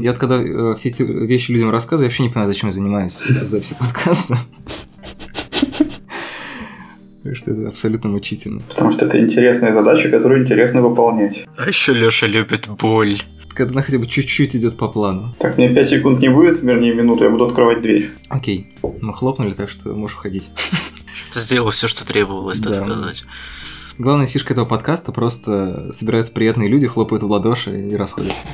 Я вот когда э, все эти вещи людям рассказываю, я вообще не понимаю, зачем я занимаюсь в записи подкаста. что это абсолютно мучительно. Потому что это интересная задача, которую интересно выполнять. А еще Леша любит боль. Когда она хотя бы чуть-чуть идет по плану. Так, мне 5 секунд не будет, вернее минуту, я буду открывать дверь. Окей, мы хлопнули, так что можешь уходить. Ты сделал все, что требовалось, так да. сказать. Главная фишка этого подкаста просто собираются приятные люди, хлопают в ладоши и расходятся.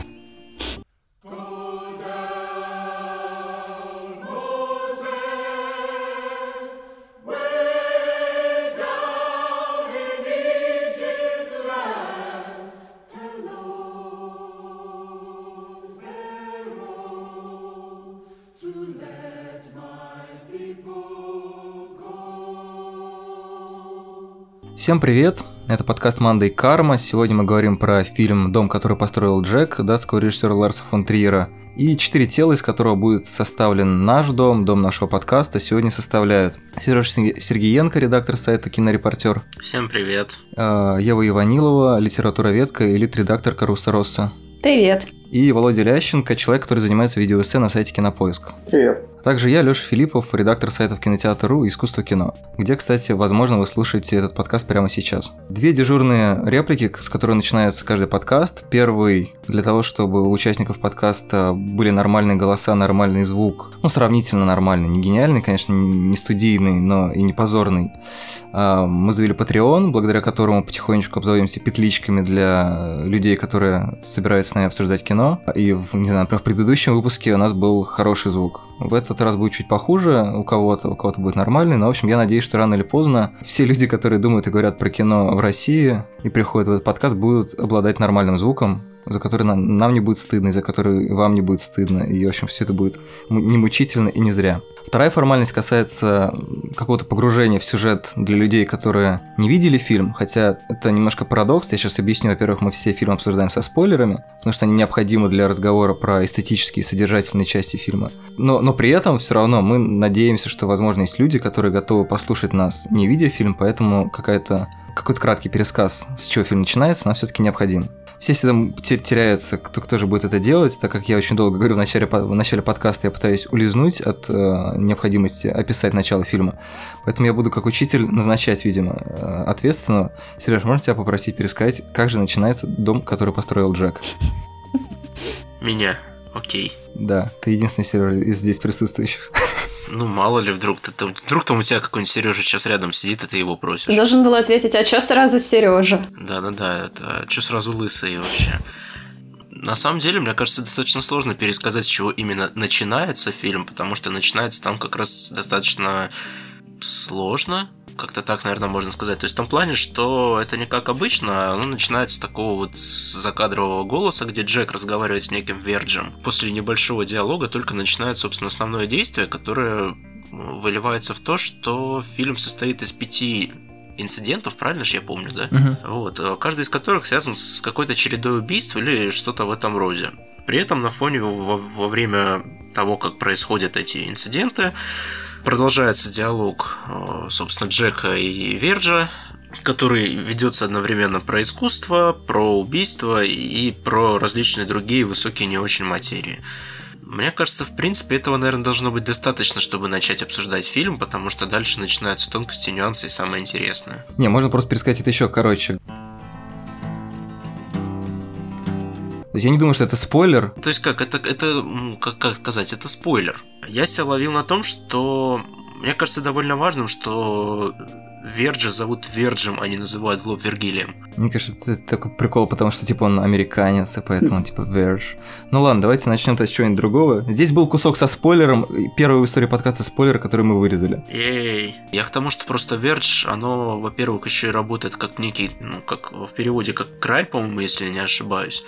Всем привет! Это подкаст «Манда и карма». Сегодня мы говорим про фильм «Дом, который построил Джек» датского режиссера Ларса фон Триера. И четыре тела, из которого будет составлен наш дом, дом нашего подкаста, сегодня составляют Сережа Сергеенко, редактор сайта «Кинорепортер». Всем привет. А, Ева Иванилова, литературоведка и лид-редактор «Каруса Росса». Привет. И Володя Лященко, человек, который занимается видеоэссе на сайте Кинопоиск. Привет. Также я, Леша Филиппов, редактор сайтов кинотеатр.ру и искусство кино, где, кстати, возможно, вы слушаете этот подкаст прямо сейчас. Две дежурные реплики, с которой начинается каждый подкаст. Первый для того, чтобы у участников подкаста были нормальные голоса, нормальный звук. Ну, сравнительно нормальный. Не гениальный, конечно, не студийный, но и не позорный. А, мы завели Patreon, благодаря которому потихонечку обзовемся петличками для людей, которые собираются с нами обсуждать кино. И, в, не знаю, например, в предыдущем выпуске у нас был хороший звук. В этот раз будет чуть похуже у кого-то, у кого-то будет нормальный, но, в общем, я надеюсь, что рано или поздно все люди, которые думают и говорят про кино в России и приходят в этот подкаст, будут обладать нормальным звуком, за который нам, нам не будет стыдно, и за который вам не будет стыдно. И, в общем, все это будет не мучительно и не зря. Вторая формальность касается какого-то погружения в сюжет для людей, которые не видели фильм, хотя это немножко парадокс. Я сейчас объясню. Во-первых, мы все фильмы обсуждаем со спойлерами, потому что они необходимы для разговора про эстетические и содержательные части фильма. Но, но при этом все равно мы надеемся, что, возможно, есть люди, которые готовы послушать нас, не видя фильм, поэтому какая-то какой-то краткий пересказ, с чего фильм начинается, нам все-таки необходим все всегда теряются, кто, кто же будет это делать, так как я очень долго говорю в начале, в начале подкаста, я пытаюсь улизнуть от э, необходимости описать начало фильма. Поэтому я буду как учитель назначать, видимо, э, ответственного. Сереж, можно тебя попросить пересказать, как же начинается дом, который построил Джек? Меня, окей. Да, ты единственный Сережа из здесь присутствующих. Ну, мало ли, вдруг ты там, вдруг там у тебя какой-нибудь Сережа сейчас рядом сидит, и ты его просишь. Должен был ответить, а чё сразу Сережа? Да-да-да, это а чё сразу лысый вообще? На самом деле, мне кажется, достаточно сложно пересказать, с чего именно начинается фильм, потому что начинается там как раз достаточно сложно, как-то так, наверное, можно сказать. То есть в том плане, что это не как обычно, оно начинается с такого вот закадрового голоса, где Джек разговаривает с неким Верджем. После небольшого диалога только начинает, собственно, основное действие, которое выливается в то, что фильм состоит из пяти инцидентов, правильно же я помню, да? Uh-huh. Вот, каждый из которых связан с какой-то чередой убийств или что-то в этом роде. При этом на фоне во, во время того, как происходят эти инциденты, продолжается диалог, э, собственно, Джека и Верджа, который ведется одновременно про искусство, про убийство и про различные другие высокие не очень материи. Мне кажется, в принципе, этого, наверное, должно быть достаточно, чтобы начать обсуждать фильм, потому что дальше начинаются тонкости, нюансы и самое интересное. Не, можно просто пересказать это еще короче. То есть я не думаю, что это спойлер. То есть как, это, это как, как сказать, это спойлер. Я себя ловил на том, что мне кажется довольно важным, что Верджа зовут Верджем, а не называют в лоб Вергилием. Мне кажется, это такой прикол, потому что, типа, он американец, и поэтому, типа, Верж. Ну ладно, давайте начнем с чего-нибудь другого. Здесь был кусок со спойлером, первый в истории подкаста спойлер, который мы вырезали. Эй, я к тому, что просто Вердж, оно, во-первых, еще и работает как некий, ну, как в переводе, как край, по-моему, если не ошибаюсь.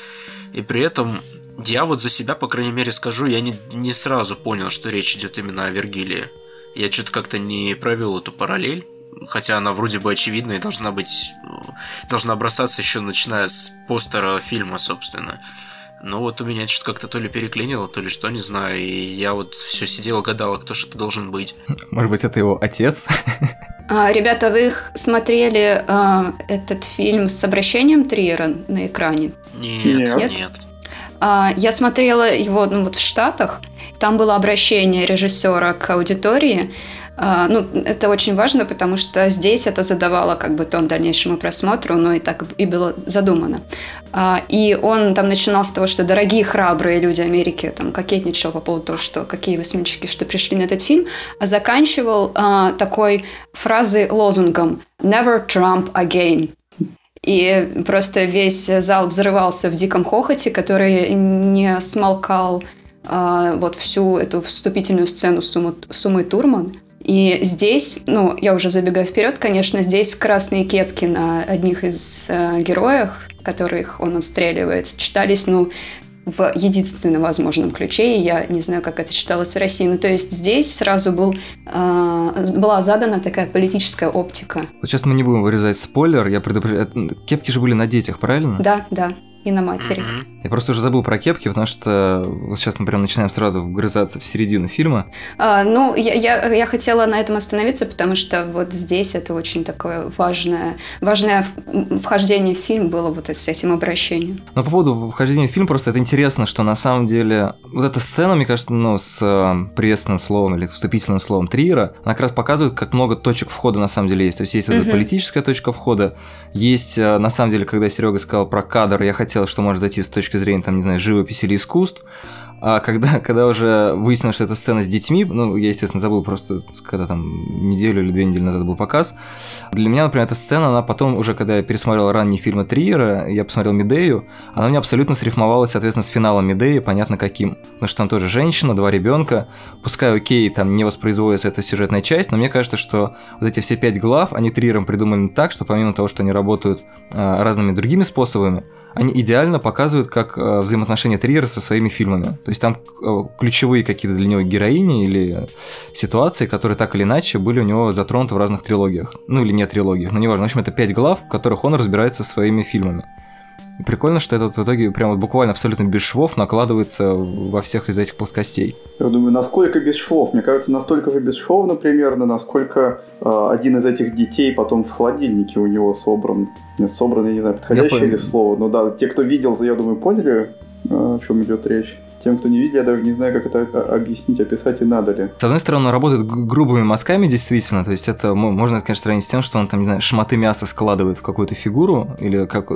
И при этом я вот за себя, по крайней мере, скажу, я не, не сразу понял, что речь идет именно о Вергилии. Я что-то как-то не провел эту параллель хотя она вроде бы очевидная и должна быть, должна бросаться еще начиная с постера фильма, собственно. Но вот у меня что-то как-то то ли переклинило, то ли что, не знаю, и я вот все сидела, гадала, кто же это должен быть. Может быть, это его отец? А, ребята, вы смотрели а, этот фильм с обращением Триера на экране? Нет, нет. нет. А, я смотрела его ну, вот в Штатах, там было обращение режиссера к аудитории, ну, это очень важно, потому что здесь это задавало как бы тон дальнейшему просмотру, но и так и было задумано. А, и он там начинал с того, что дорогие храбрые люди Америки, там кокетничал по поводу того, что какие смельчаки, что пришли на этот фильм, а заканчивал а, такой фразой, лозунгом «Never Trump again». И просто весь зал взрывался в диком хохоте, который не смолкал вот всю эту вступительную сцену Сумы, Сумы Турман. И здесь, ну, я уже забегаю вперед, конечно, здесь красные кепки на одних из э, героев, которых он отстреливает, читались, ну, в единственном возможном ключе, и я не знаю, как это читалось в России. Ну, то есть здесь сразу был, э, была задана такая политическая оптика. Вот сейчас мы не будем вырезать спойлер, я предупреждаю. Кепки же были на детях, правильно? Да, да и на матери. Я просто уже забыл про кепки, потому что вот сейчас мы прям начинаем сразу вгрызаться в середину фильма. А, ну, я, я, я хотела на этом остановиться, потому что вот здесь это очень такое важное, важное вхождение в фильм было вот с этим обращением. Но по поводу вхождения в фильм, просто это интересно, что на самом деле вот эта сцена, мне кажется, ну, с э, приветственным словом или вступительным словом Триера, она как раз показывает, как много точек входа на самом деле есть. То есть есть uh-huh. эта политическая точка входа, есть, э, на самом деле, когда Серега сказал про кадр, я хотел хотел, что может зайти с точки зрения, там, не знаю, живописи или искусств, а когда, когда уже выяснилось, что это сцена с детьми, ну, я, естественно, забыл просто, когда там неделю или две недели назад был показ, для меня, например, эта сцена, она потом уже, когда я пересмотрел ранние фильмы Триера, я посмотрел Медею, она у меня абсолютно срифмовалась, соответственно, с финалом Медеи, понятно каким. Потому что там тоже женщина, два ребенка, пускай, окей, там не воспроизводится эта сюжетная часть, но мне кажется, что вот эти все пять глав, они Триером придуманы так, что помимо того, что они работают а, разными другими способами, они идеально показывают, как э, взаимоотношения Триера со своими фильмами. То есть там э, ключевые какие-то для него героини или ситуации, которые так или иначе были у него затронуты в разных трилогиях. Ну или не трилогиях, но неважно. В общем, это пять глав, в которых он разбирается со своими фильмами. И прикольно, что этот в итоге прям вот буквально абсолютно без швов накладывается во всех из этих плоскостей. Я думаю, насколько без швов? Мне кажется, настолько же бесшовно примерно, насколько э, один из этих детей потом в холодильнике у него собран. Нет, собран, я не знаю, подходящее ли слово. Но да, те, кто видел, я думаю, поняли, э, о чем идет речь. Тем, кто не видел, я даже не знаю, как это объяснить, описать и надо ли. С одной стороны, он работает грубыми мазками, действительно, то есть это можно, это, конечно, сравнить с тем, что он там, не знаю, шматы мяса складывает в какую-то фигуру, или как,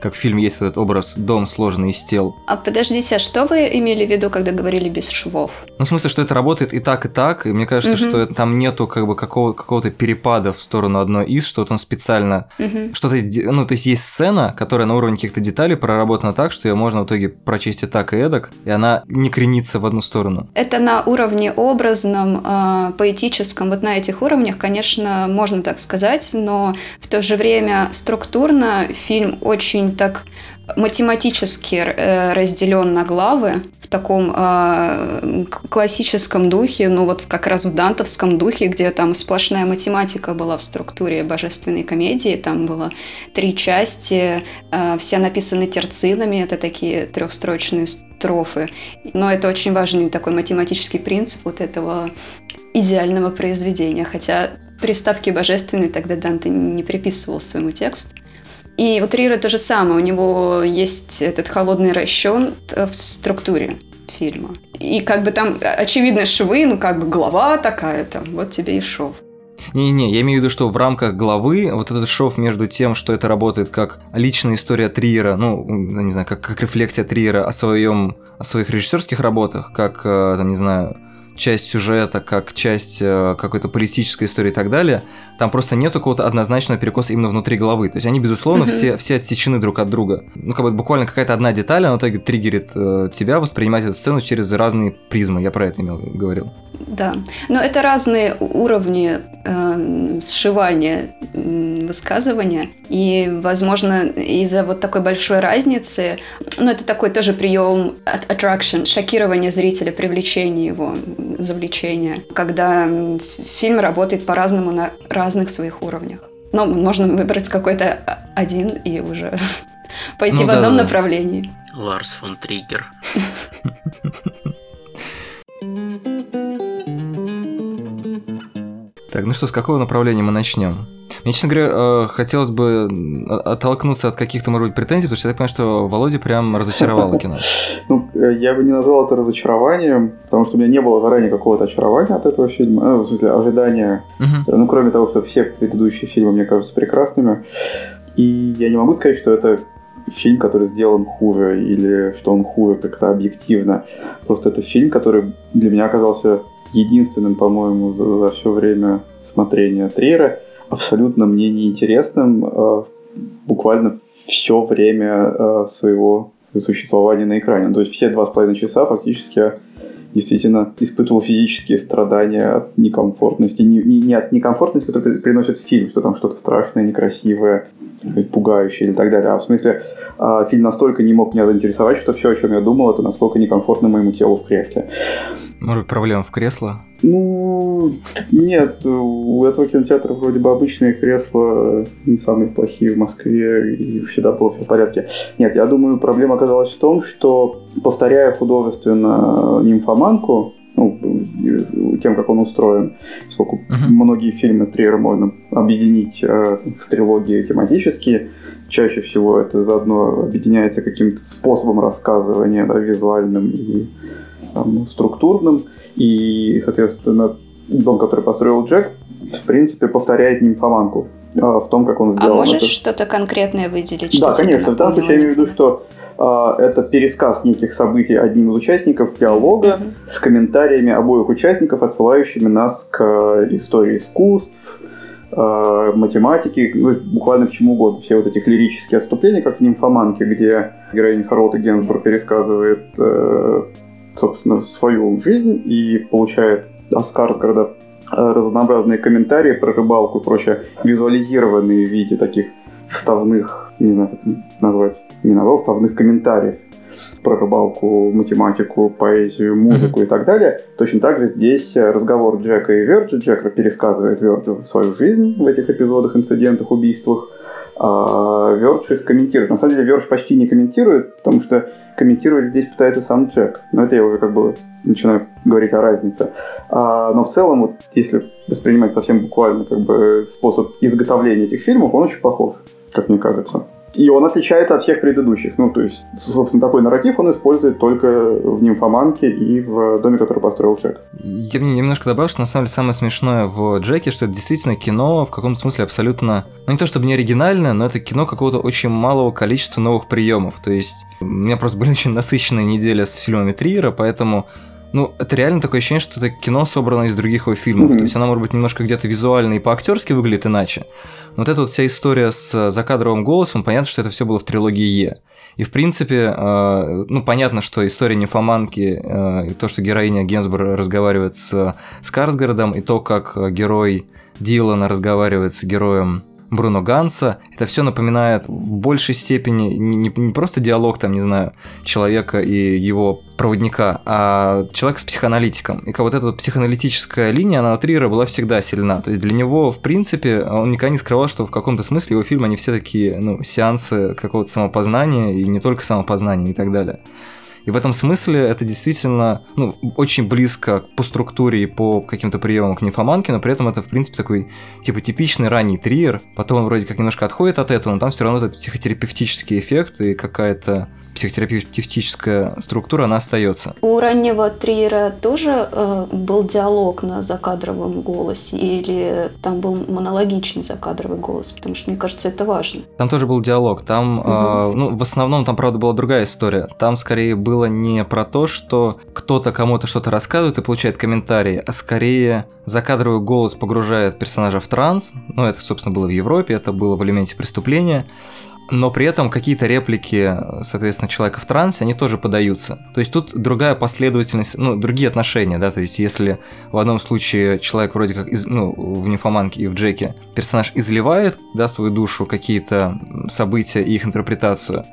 как в фильме есть вот этот образ «дом, сложенный из тел». А подождите, а что вы имели в виду, когда говорили без швов? Ну, в смысле, что это работает и так, и так, и мне кажется, угу. что там нету как бы какого- какого-то перепада в сторону одной из, что-то он специально... Угу. Что-то, ну, то есть есть сцена, которая на уровне каких-то деталей проработана так, что ее можно в итоге прочесть и так, и эдак, и она она не кренится в одну сторону. Это на уровне образном, э, поэтическом, вот на этих уровнях, конечно, можно так сказать, но в то же время структурно фильм очень так математически э, разделен на главы в таком э, классическом духе, ну вот как раз в дантовском духе, где там сплошная математика была в структуре божественной комедии, там было три части, э, все написаны терцинами, это такие трехстрочные строфы, но это очень важный такой математический принцип вот этого идеального произведения, хотя приставки божественной тогда Данте не приписывал своему тексту. И у Трира то же самое. У него есть этот холодный расчет в структуре фильма. И как бы там очевидно швы, ну как бы глава такая-то, вот тебе и шов. Не-не, я имею в виду, что в рамках главы вот этот шов между тем, что это работает как личная история Триера, ну, не знаю, как, как рефлексия Триера о своем, о своих режиссерских работах, как, э, там, не знаю, часть сюжета, как часть э, какой-то политической истории и так далее, там просто нет какого-то однозначного перекоса именно внутри головы. То есть они, безусловно, все, все отсечены друг от друга. Ну, как бы буквально какая-то одна деталь, она в итоге триггерит э, тебя воспринимать эту сцену через разные призмы. Я про это имел, говорил. Да, но это разные уровни э, сшивания э, высказывания. И, возможно, из-за вот такой большой разницы, ну, это такой тоже прием attraction, шокирование зрителя, привлечение его, завлечение, когда фильм работает по-разному на разных своих уровнях. Но можно выбрать какой-то один и уже пойти ну, в одном да, направлении. Ларс фон Триггер. Так, ну что, с какого направления мы начнем? Мне, честно говоря, э, хотелось бы оттолкнуться от каких-то, может быть, претензий, потому что я так понимаю, что Володя прям разочаровало кино. Ну, э, я бы не назвал это разочарованием, потому что у меня не было заранее какого-то очарования от этого фильма, ну, в смысле, ожидания. Ну, кроме того, что все предыдущие фильмы мне кажутся прекрасными. И я не могу сказать, что это фильм, который сделан хуже, или что он хуже как-то объективно. Просто это фильм, который для меня оказался единственным, по-моему, за, за все время смотрения Триера, абсолютно мне неинтересным э, буквально все время э, своего существования на экране. То есть все два с половиной часа фактически действительно испытывал физические страдания от некомфортности. Не, не, не от некомфортности, которую приносит фильм, что там что-то страшное, некрасивое, пугающее или так далее. А в смысле, э, фильм настолько не мог меня заинтересовать, что все, о чем я думал, это насколько некомфортно моему телу в кресле. Может, проблема в кресле? Ну, нет, у этого кинотеатра вроде бы обычные кресла не самые плохие в Москве, и всегда было все в порядке. Нет, я думаю, проблема оказалась в том, что, повторяя художественно нимфоманку, ну, тем, как он устроен, поскольку uh-huh. многие фильмы Триера можно объединить э, в трилогии тематические, чаще всего это заодно объединяется каким-то способом рассказывания, да, визуальным и там, структурным. И, соответственно, дом, который построил Джек, в принципе, повторяет нимфоманку а, в том, как он сделал. А можешь это. что-то конкретное выделить? Да, конечно. В данном случае я имею в виду, что а, это пересказ неких событий одним из участников диалога mm-hmm. с комментариями обоих участников, отсылающими нас к истории искусств, а, математики, ну, буквально к чему угодно. Все вот этих лирические отступления, как в «Нимфоманке», где героиня Харолта Генсбур пересказывает э, собственно, свою жизнь и получает Аскарсгарда э, разнообразные комментарии про рыбалку и прочее, визуализированные в виде таких вставных, не знаю, как назвать, не новелл, вставных комментариев про рыбалку, математику, поэзию, музыку и так далее. Точно так же здесь разговор Джека и Верджи. Джек пересказывает Верджи свою жизнь в этих эпизодах, инцидентах, убийствах. А Вердж их комментирует. На самом деле Вердж почти не комментирует, потому что комментировать здесь пытается сам Джек. Но это я уже как бы начинаю говорить о разнице. А, но в целом, вот, если воспринимать совсем буквально как бы способ изготовления этих фильмов, он очень похож, как мне кажется. И он отличается от всех предыдущих. Ну, то есть, собственно, такой нарратив он использует только в «Нимфоманке» и в «Доме, который построил Джек». Я бы немножко добавил, что на самом деле самое смешное в Джеке, что это действительно кино в каком-то смысле абсолютно, ну не то чтобы не оригинальное, но это кино какого-то очень малого количества новых приемов. То есть у меня просто были очень насыщенные недели с фильмами Триера, поэтому ну, это реально такое ощущение, что это кино собрано из других его фильмов. Mm-hmm. То есть она, может быть, немножко где-то визуально и по-актерски выглядит иначе. Но вот эта вот вся история с закадровым голосом, понятно, что это все было в трилогии Е. И, в принципе, э, ну, понятно, что история Нефоманки, э, и то, что героиня Генсбур разговаривает с Скарсгардом, и то, как герой Дилана разговаривает с героем Бруно Ганса. Это все напоминает в большей степени не, не, просто диалог, там, не знаю, человека и его проводника, а человека с психоаналитиком. И вот эта вот психоаналитическая линия, она у Триера была всегда сильна. То есть для него, в принципе, он никогда не скрывал, что в каком-то смысле его фильмы, они все такие, ну, сеансы какого-то самопознания, и не только самопознания и так далее. И в этом смысле это действительно ну, очень близко по структуре и по каким-то приемам к нимфоманке, но при этом это, в принципе, такой типа типичный ранний триер. Потом он вроде как немножко отходит от этого, но там все равно этот психотерапевтический эффект и какая-то психотерапевтическая структура, она остается. У раннего Триера тоже э, был диалог на закадровом голосе или там был монологичный закадровый голос? Потому что мне кажется, это важно. Там тоже был диалог. Там, угу. э, ну, в основном там, правда, была другая история. Там скорее было не про то, что кто-то кому-то что-то рассказывает и получает комментарии, а скорее закадровый голос погружает персонажа в транс. Ну, это, собственно, было в Европе, это было в элементе преступления но при этом какие-то реплики, соответственно, человека в трансе, они тоже подаются. То есть тут другая последовательность, ну, другие отношения, да, то есть если в одном случае человек вроде как, из, ну, в «Нимфоманке» и в «Джеке» персонаж изливает, да, свою душу, какие-то события и их интерпретацию,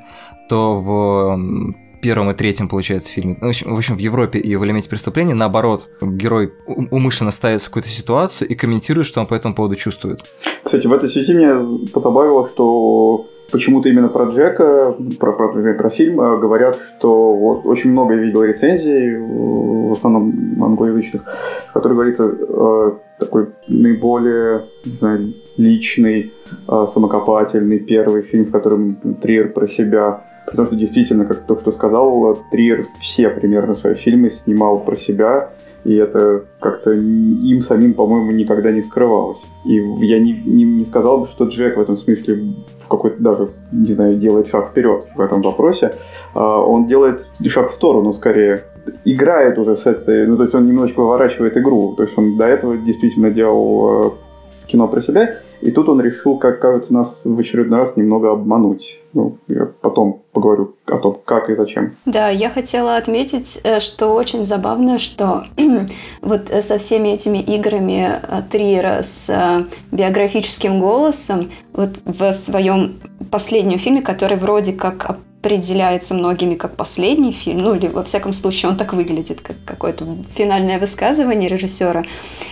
то в первом и третьем, получается, фильме. Ну, в общем, в, общем, в Европе и в элементе преступления, наоборот, герой умышленно ставится в какую-то ситуацию и комментирует, что он по этому поводу чувствует. Кстати, в этой связи меня позабавило, что почему-то именно про Джека, про, про, про, фильм, э, говорят, что вот, очень много я видел рецензий, в основном англоязычных, в которых говорится э, такой наиболее, не знаю, личный, э, самокопательный первый фильм, в котором Триер про себя. Потому что действительно, как только что сказал, Триер все примерно свои фильмы снимал про себя, и это как-то им самим, по-моему, никогда не скрывалось. И я не, не, не сказал бы, что Джек в этом смысле в какой-то даже, не знаю, делает шаг вперед в этом вопросе. А, он делает шаг в сторону скорее. Играет уже с этой, ну то есть он немножечко выворачивает игру. То есть он до этого действительно делал э, кино про себя, и тут он решил, как кажется, нас в очередной раз немного обмануть. Ну, я потом поговорю о том, как и зачем. Да, я хотела отметить, э, что очень забавно, что вот э, со всеми этими играми э, Триера с биографическим голосом, вот в своем последнем фильме, который вроде как определяется многими как последний фильм, ну или во всяком случае он так выглядит, как какое-то финальное высказывание режиссера,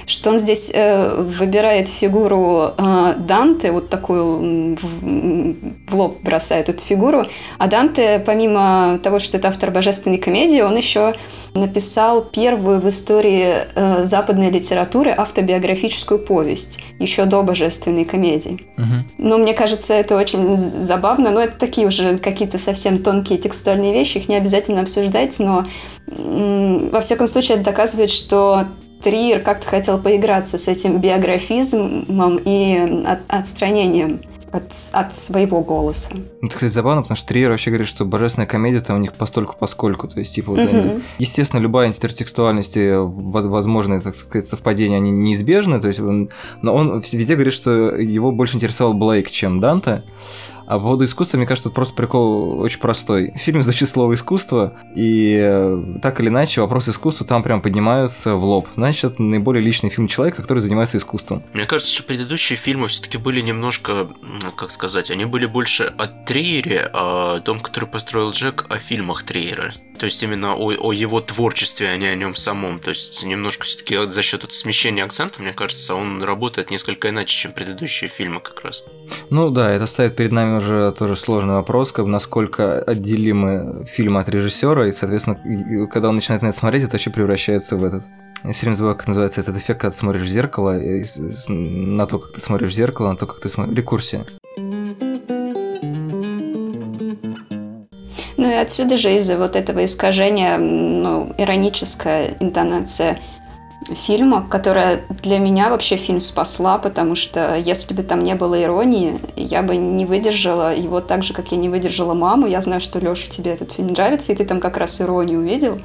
что он здесь э, выбирает фигуру э, Данте, вот такую в, в лоб бросает эту фигуру, а Данте, помимо того, что это автор божественной комедии, он еще написал первую в истории э, западной литературы автобиографическую повесть, еще до божественной комедии. Угу. Ну, мне кажется, это очень забавно, но это такие уже какие-то совсем совсем тонкие текстуальные вещи, их не обязательно обсуждать, но во всяком случае это доказывает, что Триер как-то хотел поиграться с этим биографизмом и от, отстранением от, от своего голоса. Это, кстати, забавно, потому что Триер вообще говорит, что божественная комедия там у них постольку поскольку. То есть, типа, вот угу. они, естественно, любая интертекстуальность и возможные, так сказать, совпадения, они неизбежны. То есть, он, но он везде говорит, что его больше интересовал Блейк, чем Данте. А по поводу искусства, мне кажется, это просто прикол очень простой. В фильме звучит слово «искусство», и э, так или иначе вопросы искусства там прям поднимаются в лоб. Значит, это наиболее личный фильм человека, который занимается искусством. Мне кажется, что предыдущие фильмы все-таки были немножко, как сказать, они были больше о Триере, о том, который построил Джек, о фильмах Триера. То есть именно о, о его творчестве, а не о нем самом. То есть немножко все-таки за счет этого смещения акцента, мне кажется, он работает несколько иначе, чем предыдущие фильмы как раз. Ну да, это ставит перед нами уже тоже сложный вопрос, как бы насколько отделимы фильмы от режиссера, и, соответственно, когда он начинает на это смотреть, это вообще превращается в этот я все время забываю, как называется этот эффект, когда ты смотришь в зеркало, на то, как ты смотришь в зеркало, на то, как ты смотришь... Рекурсия. Ну и отсюда же из-за вот этого искажения, ну, ироническая интонация фильма, которая для меня вообще фильм спасла, потому что если бы там не было иронии, я бы не выдержала его так же, как я не выдержала маму. Я знаю, что Леша тебе этот фильм нравится, и ты там как раз иронию увидел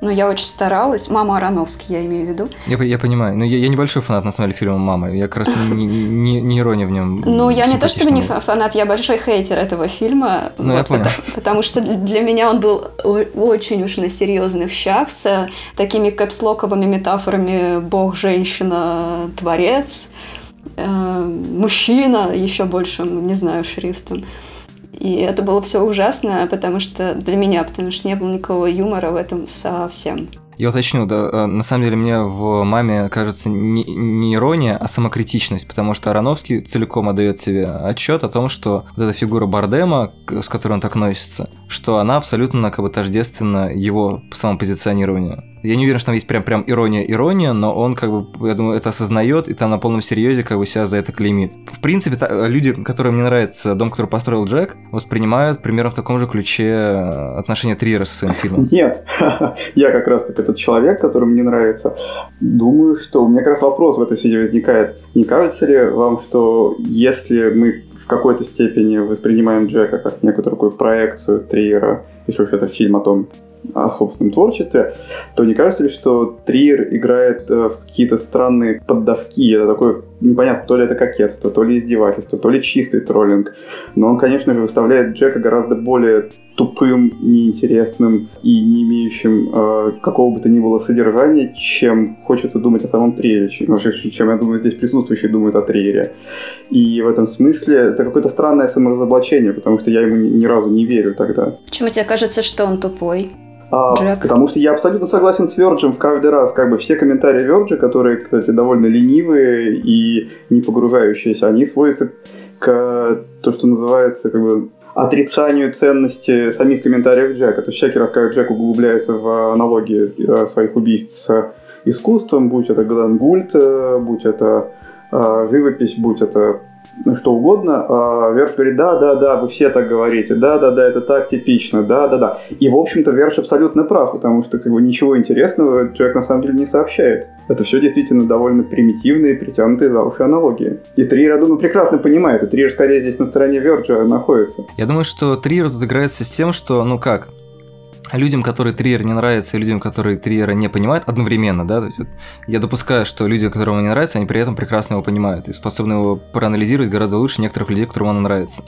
но я очень старалась. Мама Ароновский, я имею в виду. Я, я понимаю. Но я, я небольшой фанат, на самом деле, фильма «Мама». Я как раз не, не, не ирония в нем. Ну, я не то чтобы не фанат, я большой хейтер этого фильма. Ну, вот, я понял. Потому, потому что для меня он был очень уж на серьезных щах с такими капслоковыми метафорами «Бог, женщина, творец», э, «Мужчина», еще больше, не знаю, шрифтом. И это было все ужасно, потому что для меня, потому что не было никакого юмора в этом совсем. Я уточню, да, э, на самом деле мне в «Маме» кажется не, не ирония, а самокритичность, потому что Ароновский целиком отдает себе отчет о том, что вот эта фигура Бардема, с которой он так носится, что она абсолютно как бы тождественна его самопозиционированию. Я не уверен, что там есть прям, прям ирония-ирония, но он как бы, я думаю, это осознает и там на полном серьезе как бы себя за это клеймит. В принципе, та, люди, которым мне нравится «Дом, который построил Джек», воспринимают примерно в таком же ключе э, отношения Триера с своим фильмом. Нет, я как раз как этот человек, который мне нравится, думаю, что у меня как раз вопрос в этой связи возникает. Не кажется ли вам, что если мы в какой-то степени воспринимаем Джека как некую такую проекцию Триера, если уж это фильм о том, о собственном творчестве, то не кажется ли, что Триер играет э, в какие-то странные поддавки? Это такое непонятно, то ли это кокетство, то ли издевательство, то ли чистый троллинг. Но он, конечно же, выставляет Джека гораздо более тупым, неинтересным и не имеющим э, какого бы то ни было содержания, чем хочется думать о самом Триере, вообще, чем, я думаю, здесь присутствующие думают о Триере. И в этом смысле это какое-то странное саморазоблачение, потому что я ему ни разу не верю тогда. Почему тебе кажется, что он тупой? А, потому что я абсолютно согласен с Верджем в каждый раз. Как бы все комментарии Верджа, которые, кстати, довольно ленивые и не погружающиеся, они сводятся к то, что называется как бы отрицанию ценности самих комментариев Джека. То есть всякий раз, когда Джек углубляется в аналогии э, своих убийств с искусством, будь это Глен Гульт, э, будь это э, живопись, будь это что угодно, а Верш говорит, да, да, да, вы все так говорите, да, да, да, это так типично, да, да, да. И, в общем-то, Верш абсолютно прав, потому что как бы ничего интересного человек на самом деле не сообщает. Это все действительно довольно примитивные, притянутые за уши аналогии. И Триер, я думаю, прекрасно понимает, и Триер скорее здесь на стороне Верджа находится. Я думаю, что Триер тут играется с тем, что, ну как, людям, которые Триер не нравится, и людям, которые Триера не понимают одновременно, да, то есть вот я допускаю, что люди, которым он не нравится, они при этом прекрасно его понимают и способны его проанализировать гораздо лучше некоторых людей, которым он нравится.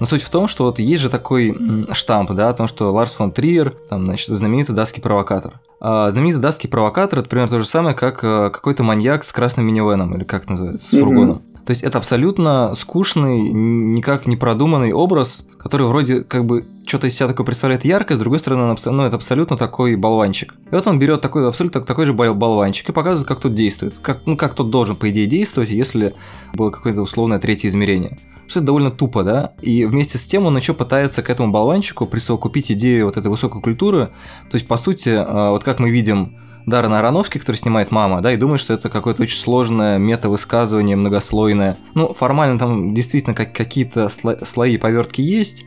Но суть в том, что вот есть же такой штамп, да, о том, что Ларс фон Триер, там, значит, знаменитый датский провокатор. А знаменитый датский провокатор – это примерно то же самое, как э, какой-то маньяк с красным минивеном, или как называется, с фургоном. Mm-hmm. То есть это абсолютно скучный, никак не продуманный образ, который вроде как бы что-то из себя такое представляет яркое, с другой стороны, он, ну, это абсолютно такой болванчик. И вот он берет такой, абсолютно такой же болванчик и показывает, как тот действует. Как, ну, как тот должен, по идее, действовать, если было какое-то условное третье измерение. Что это довольно тупо, да? И вместе с тем он еще пытается к этому болванчику присовокупить идею вот этой высокой культуры. То есть, по сути, а, вот как мы видим Даррена Аронофски, который снимает «Мама», да, и думает, что это какое-то очень сложное мета-высказывание, многослойное. Ну, формально там действительно как какие-то слои повертки есть,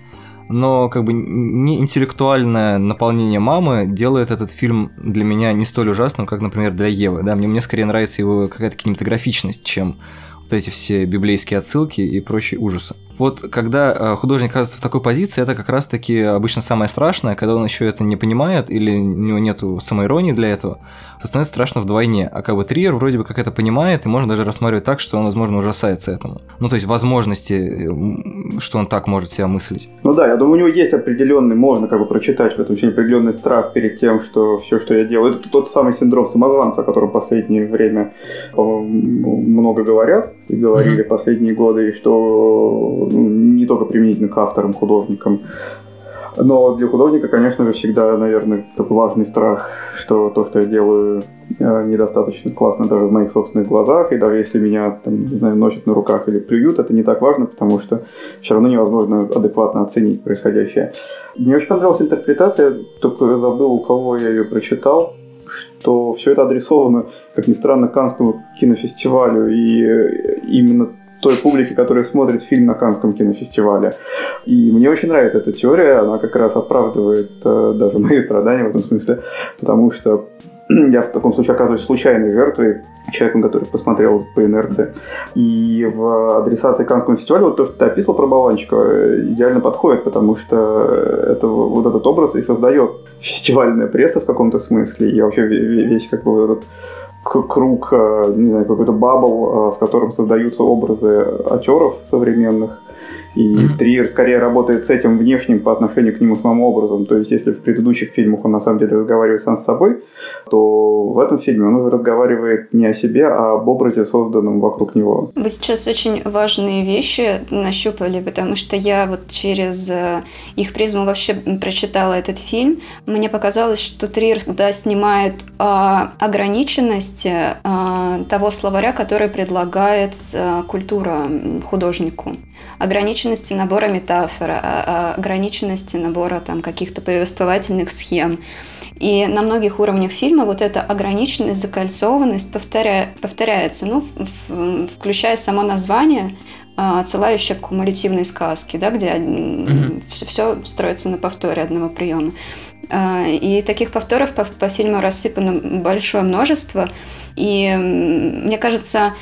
но как бы не интеллектуальное наполнение мамы делает этот фильм для меня не столь ужасным, как, например, для Евы. Да, мне, мне скорее нравится его какая-то кинематографичность, чем вот эти все библейские отсылки и прочие ужасы. Вот когда э, художник оказывается в такой позиции, это как раз-таки обычно самое страшное, когда он еще это не понимает или у него нету самоиронии для этого, то становится страшно вдвойне. А как бы Триер вроде бы как это понимает, и можно даже рассматривать так, что он, возможно, ужасается этому. Ну, то есть возможности, что он так может себя мыслить. Ну да, я думаю, у него есть определенный, можно как бы прочитать в этом фильме определенный страх перед тем, что все, что я делаю, это тот самый синдром самозванца, о котором в последнее время много говорят и говорили mm-hmm. последние годы, и что не только применительно к авторам, художникам. Но для художника, конечно же, всегда, наверное, такой важный страх, что то, что я делаю, э, недостаточно классно даже в моих собственных глазах, и даже если меня, там, не знаю, носят на руках или плюют, это не так важно, потому что все равно невозможно адекватно оценить происходящее. Мне очень понравилась интерпретация, только забыл, у кого я ее прочитал, что все это адресовано, как ни странно, Канскому кинофестивалю, и именно той публике, которая смотрит фильм на Канском кинофестивале. И мне очень нравится эта теория, она как раз оправдывает э, даже мои страдания в этом смысле, потому что я в таком случае оказываюсь случайной жертвой, человеком, который посмотрел по инерции. И в адресации Канского фестиваля вот то, что ты описал про Баланчика, идеально подходит, потому что это, вот этот образ и создает фестивальная пресса в каком-то смысле, и вообще весь как бы вот этот круг, э, не знаю, какой-то бабл, э, в котором создаются образы актеров современных, и mm-hmm. Триер скорее работает с этим внешним по отношению к нему самым образом. То есть, если в предыдущих фильмах он на самом деле разговаривает сам с собой, то в этом фильме он уже разговаривает не о себе, а об образе, созданном вокруг него. Вы сейчас очень важные вещи нащупали, потому что я вот через э, их призму вообще прочитала этот фильм. Мне показалось, что Триер да, снимает о ограниченности э, того словаря, который предлагает э, культура художнику ограниченности набора метафор, ограниченности набора там каких-то повествовательных схем. И на многих уровнях фильма вот эта ограниченность, закольцованность повторя... повторяется, ну, включая само название, а, отсылающее к кумулятивной сказке, да, где mm-hmm. все, строится на повторе одного приема. А, и таких повторов по, по фильму рассыпано большое множество. И мне кажется,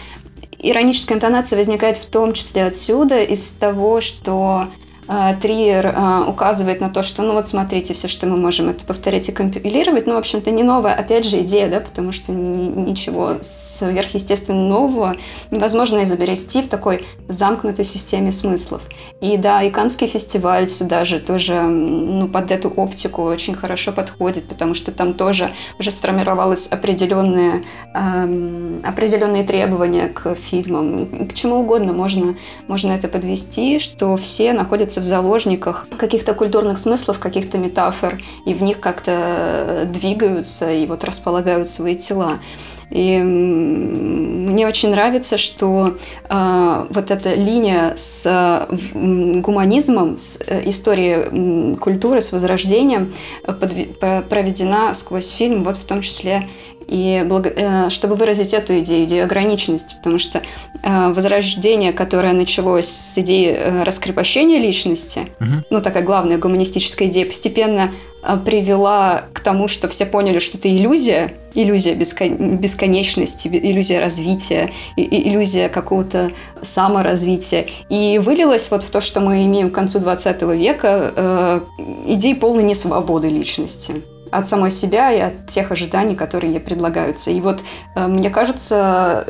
Ироническая интонация возникает в том числе отсюда, из того, что Триер а, указывает на то, что, ну вот смотрите, все, что мы можем, это повторять и компилировать. Ну, в общем-то, не новая, опять же, идея, да, потому что ничего сверхъестественно нового невозможно изобрести в такой замкнутой системе смыслов. И да, и Канский фестиваль сюда же тоже, ну, под эту оптику очень хорошо подходит, потому что там тоже уже сформировалось определенные, эм, определенные требования к фильмам. К чему угодно можно, можно это подвести, что все находятся находятся в заложниках каких-то культурных смыслов, каких-то метафор, и в них как-то двигаются и вот располагают свои тела. И мне очень нравится, что э, вот эта линия с э, гуманизмом, с э, историей э, культуры, с возрождением э, проведена сквозь фильм, вот в том числе и благо... Э, чтобы выразить эту идею, идею ограниченности, потому что э, возрождение, которое началось с идеи э, раскрепощения личности, угу. ну такая главная гуманистическая идея, постепенно привела к тому, что все поняли, что это иллюзия, иллюзия бескон... бесконечности, иллюзия развития, иллюзия какого-то саморазвития. И вылилось вот в то, что мы имеем к концу 20 века, э, идеи полной несвободы личности от самой себя и от тех ожиданий, которые ей предлагаются. И вот э, мне кажется,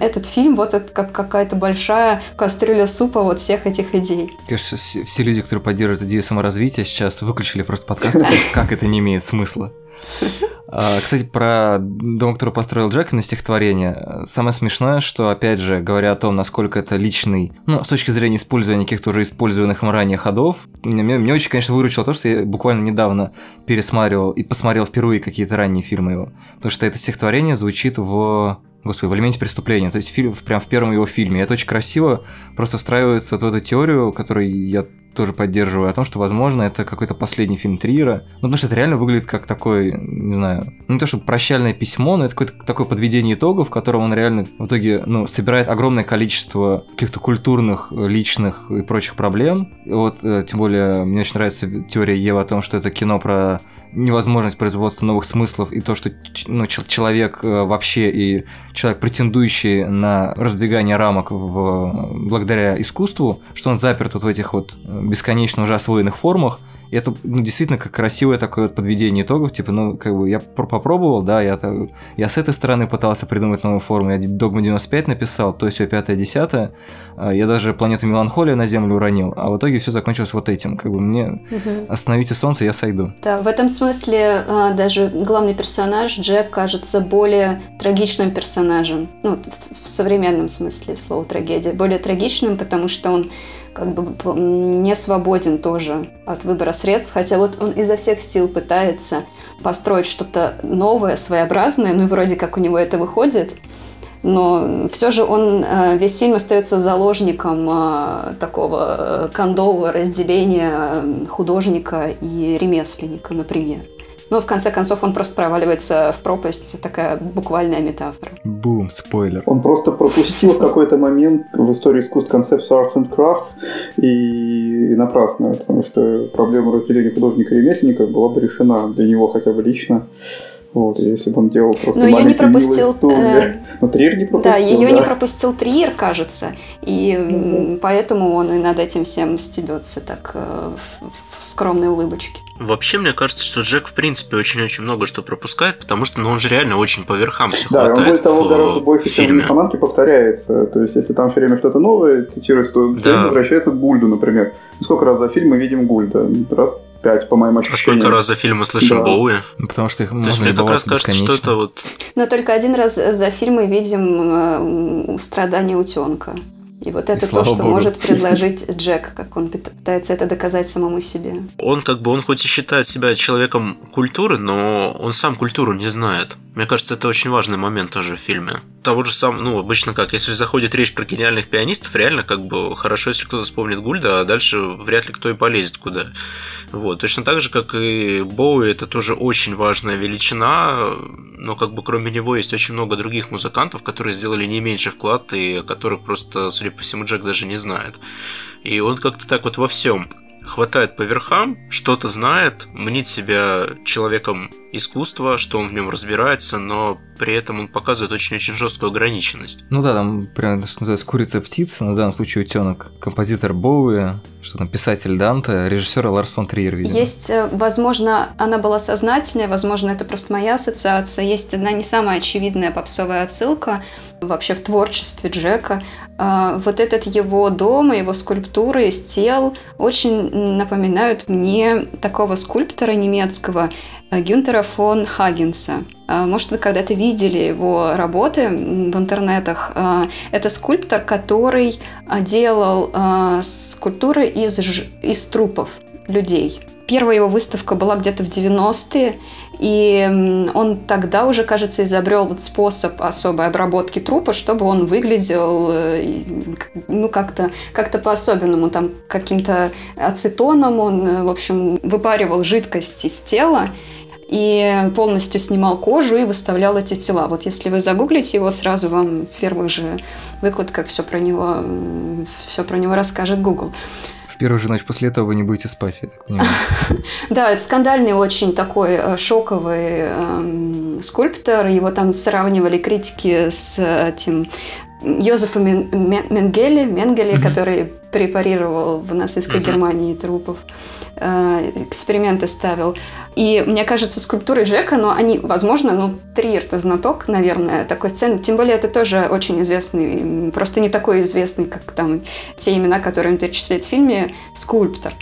этот фильм вот это как какая-то большая кастрюля супа вот всех этих идей. Кажется, все люди, которые поддерживают идею саморазвития, сейчас выключили просто подкаст, как это не имеет смысла. А, кстати, про дом, который построил Джек на стихотворение. Самое смешное, что, опять же, говоря о том, насколько это личный, ну, с точки зрения использования каких-то уже использованных им ранее ходов, мне, мне очень, конечно, выручило то, что я буквально недавно пересматривал и посмотрел впервые какие-то ранние фильмы его. Потому что это стихотворение звучит в Господи, в элементе преступления. То есть фильм, прям в первом его фильме. Это очень красиво просто встраивается вот в эту теорию, которую я тоже поддерживаю, о том, что, возможно, это какой-то последний фильм Триера. Ну, потому что это реально выглядит как такой, не знаю, не то, что прощальное письмо, но это какое-то такое подведение итогов, в котором он реально в итоге, ну, собирает огромное количество каких-то культурных, личных и прочих проблем. И вот, э, тем более, мне очень нравится теория Ева о том, что это кино про невозможность производства новых смыслов и то, что ну, человек э, вообще и человек, претендующий на раздвигание рамок в, благодаря искусству, что он заперт вот в этих вот э, бесконечно уже освоенных формах, и это ну, действительно как красивое такое вот подведение итогов, типа, ну, как бы я попробовал, да, я, я с этой стороны пытался придумать новую форму, я Догма 95 написал, то есть все 5 10 я даже планету Меланхолия на Землю уронил, а в итоге все закончилось вот этим, как бы мне угу. остановите солнце, я сойду. Да, в этом смысле а, даже главный персонаж Джек кажется более трагичным персонажем, ну, в, в современном смысле слова трагедия, более трагичным, потому что он как бы не свободен тоже от выбора средств, хотя вот он изо всех сил пытается построить что-то новое, своеобразное, ну и вроде как у него это выходит, но все же он э, весь фильм остается заложником э, такого э, кондового разделения художника и ремесленника, например. Но в конце концов он просто проваливается в пропасть, такая буквальная метафора. Бум, спойлер. Он просто пропустил в какой-то момент в истории искусств концепцию Arts and Crafts и, и напрасно, потому что проблема разделения художника и ремесленника была бы решена для него хотя бы лично. Вот, если бы он делал просто Но ее не пропустил. Э... Но Триер не пропустил. Да, ее да. не пропустил Триер, кажется. И mm поэтому он и над этим всем стебется так э, в, в скромной улыбочке. Вообще, мне кажется, что Джек, в принципе, очень-очень много что пропускает, потому что ну, он же реально очень по верхам все да, хватает. Да, он более того, гораздо больше, чем фанатки, повторяется. То есть, если там все время что-то новое цитируется, то да. возвращается к Гульду, например. Сколько раз за фильм мы видим Гульда? Раз пять, по моим ощущениям. А сколько раз за фильм мы слышим да. Боуи? Ну, потому что их То есть мне как раз кажется, что это вот... Но только один раз за фильм мы видим э, страдания утенка. И вот это и то, что Богу. может предложить Джек, как он пытается это доказать самому себе. Он как бы, он хоть и считает себя человеком культуры, но он сам культуру не знает. Мне кажется, это очень важный момент тоже в фильме. Того же самого, ну, обычно как, если заходит речь про гениальных пианистов, реально как бы хорошо, если кто-то вспомнит Гульда, а дальше вряд ли кто и полезет куда. Вот, точно так же, как и Боуи, это тоже очень важная величина, но как бы кроме него есть очень много других музыкантов, которые сделали не меньше вклад и о которых просто, судя по всему, Джек даже не знает. И он как-то так вот во всем хватает по верхам, что-то знает, мнит себя человеком искусства, что он в нем разбирается, но при этом он показывает очень-очень жесткую ограниченность. Ну да, там прям, что называется, курица-птица, на данном случае утенок. Композитор Боуи, что там, писатель Данте, режиссер Ларс фон Триер, видимо. Есть, э, возможно, она была сознательная, возможно, это просто моя ассоциация. Есть одна не самая очевидная попсовая отсылка вообще в творчестве Джека. А, вот этот его дом и его скульптуры из тел очень напоминают мне такого скульптора немецкого Э, Гюнтера фон Хагенса. Э, может, вы когда-то видели его работы в интернетах. Э, это скульптор, который делал скульптуры из, из трупов людей первая его выставка была где-то в 90-е, и он тогда уже, кажется, изобрел вот способ особой обработки трупа, чтобы он выглядел э, ну, как-то как по-особенному, там каким-то ацетоном он, э, в общем, выпаривал жидкость из тела, и полностью снимал кожу и выставлял эти тела. Вот если вы загуглите его, сразу вам в первых же выкладках все про него, все про него расскажет Google. Первую же ночь после этого вы не будете спать, я так понимаю. Да, это скандальный очень такой э, шоковый эм, скульптор. Его там сравнивали критики с этим Йозефа Менгеле, Менгеле, mm-hmm. который препарировал в нацистской mm-hmm. Германии трупов, э, эксперименты ставил. И мне кажется, скульптуры Джека, но они, возможно, ну, Триер-то знаток, наверное, такой сцены. Тем более, это тоже очень известный, просто не такой известный, как там те имена, которые он перечисляет в фильме, скульптор.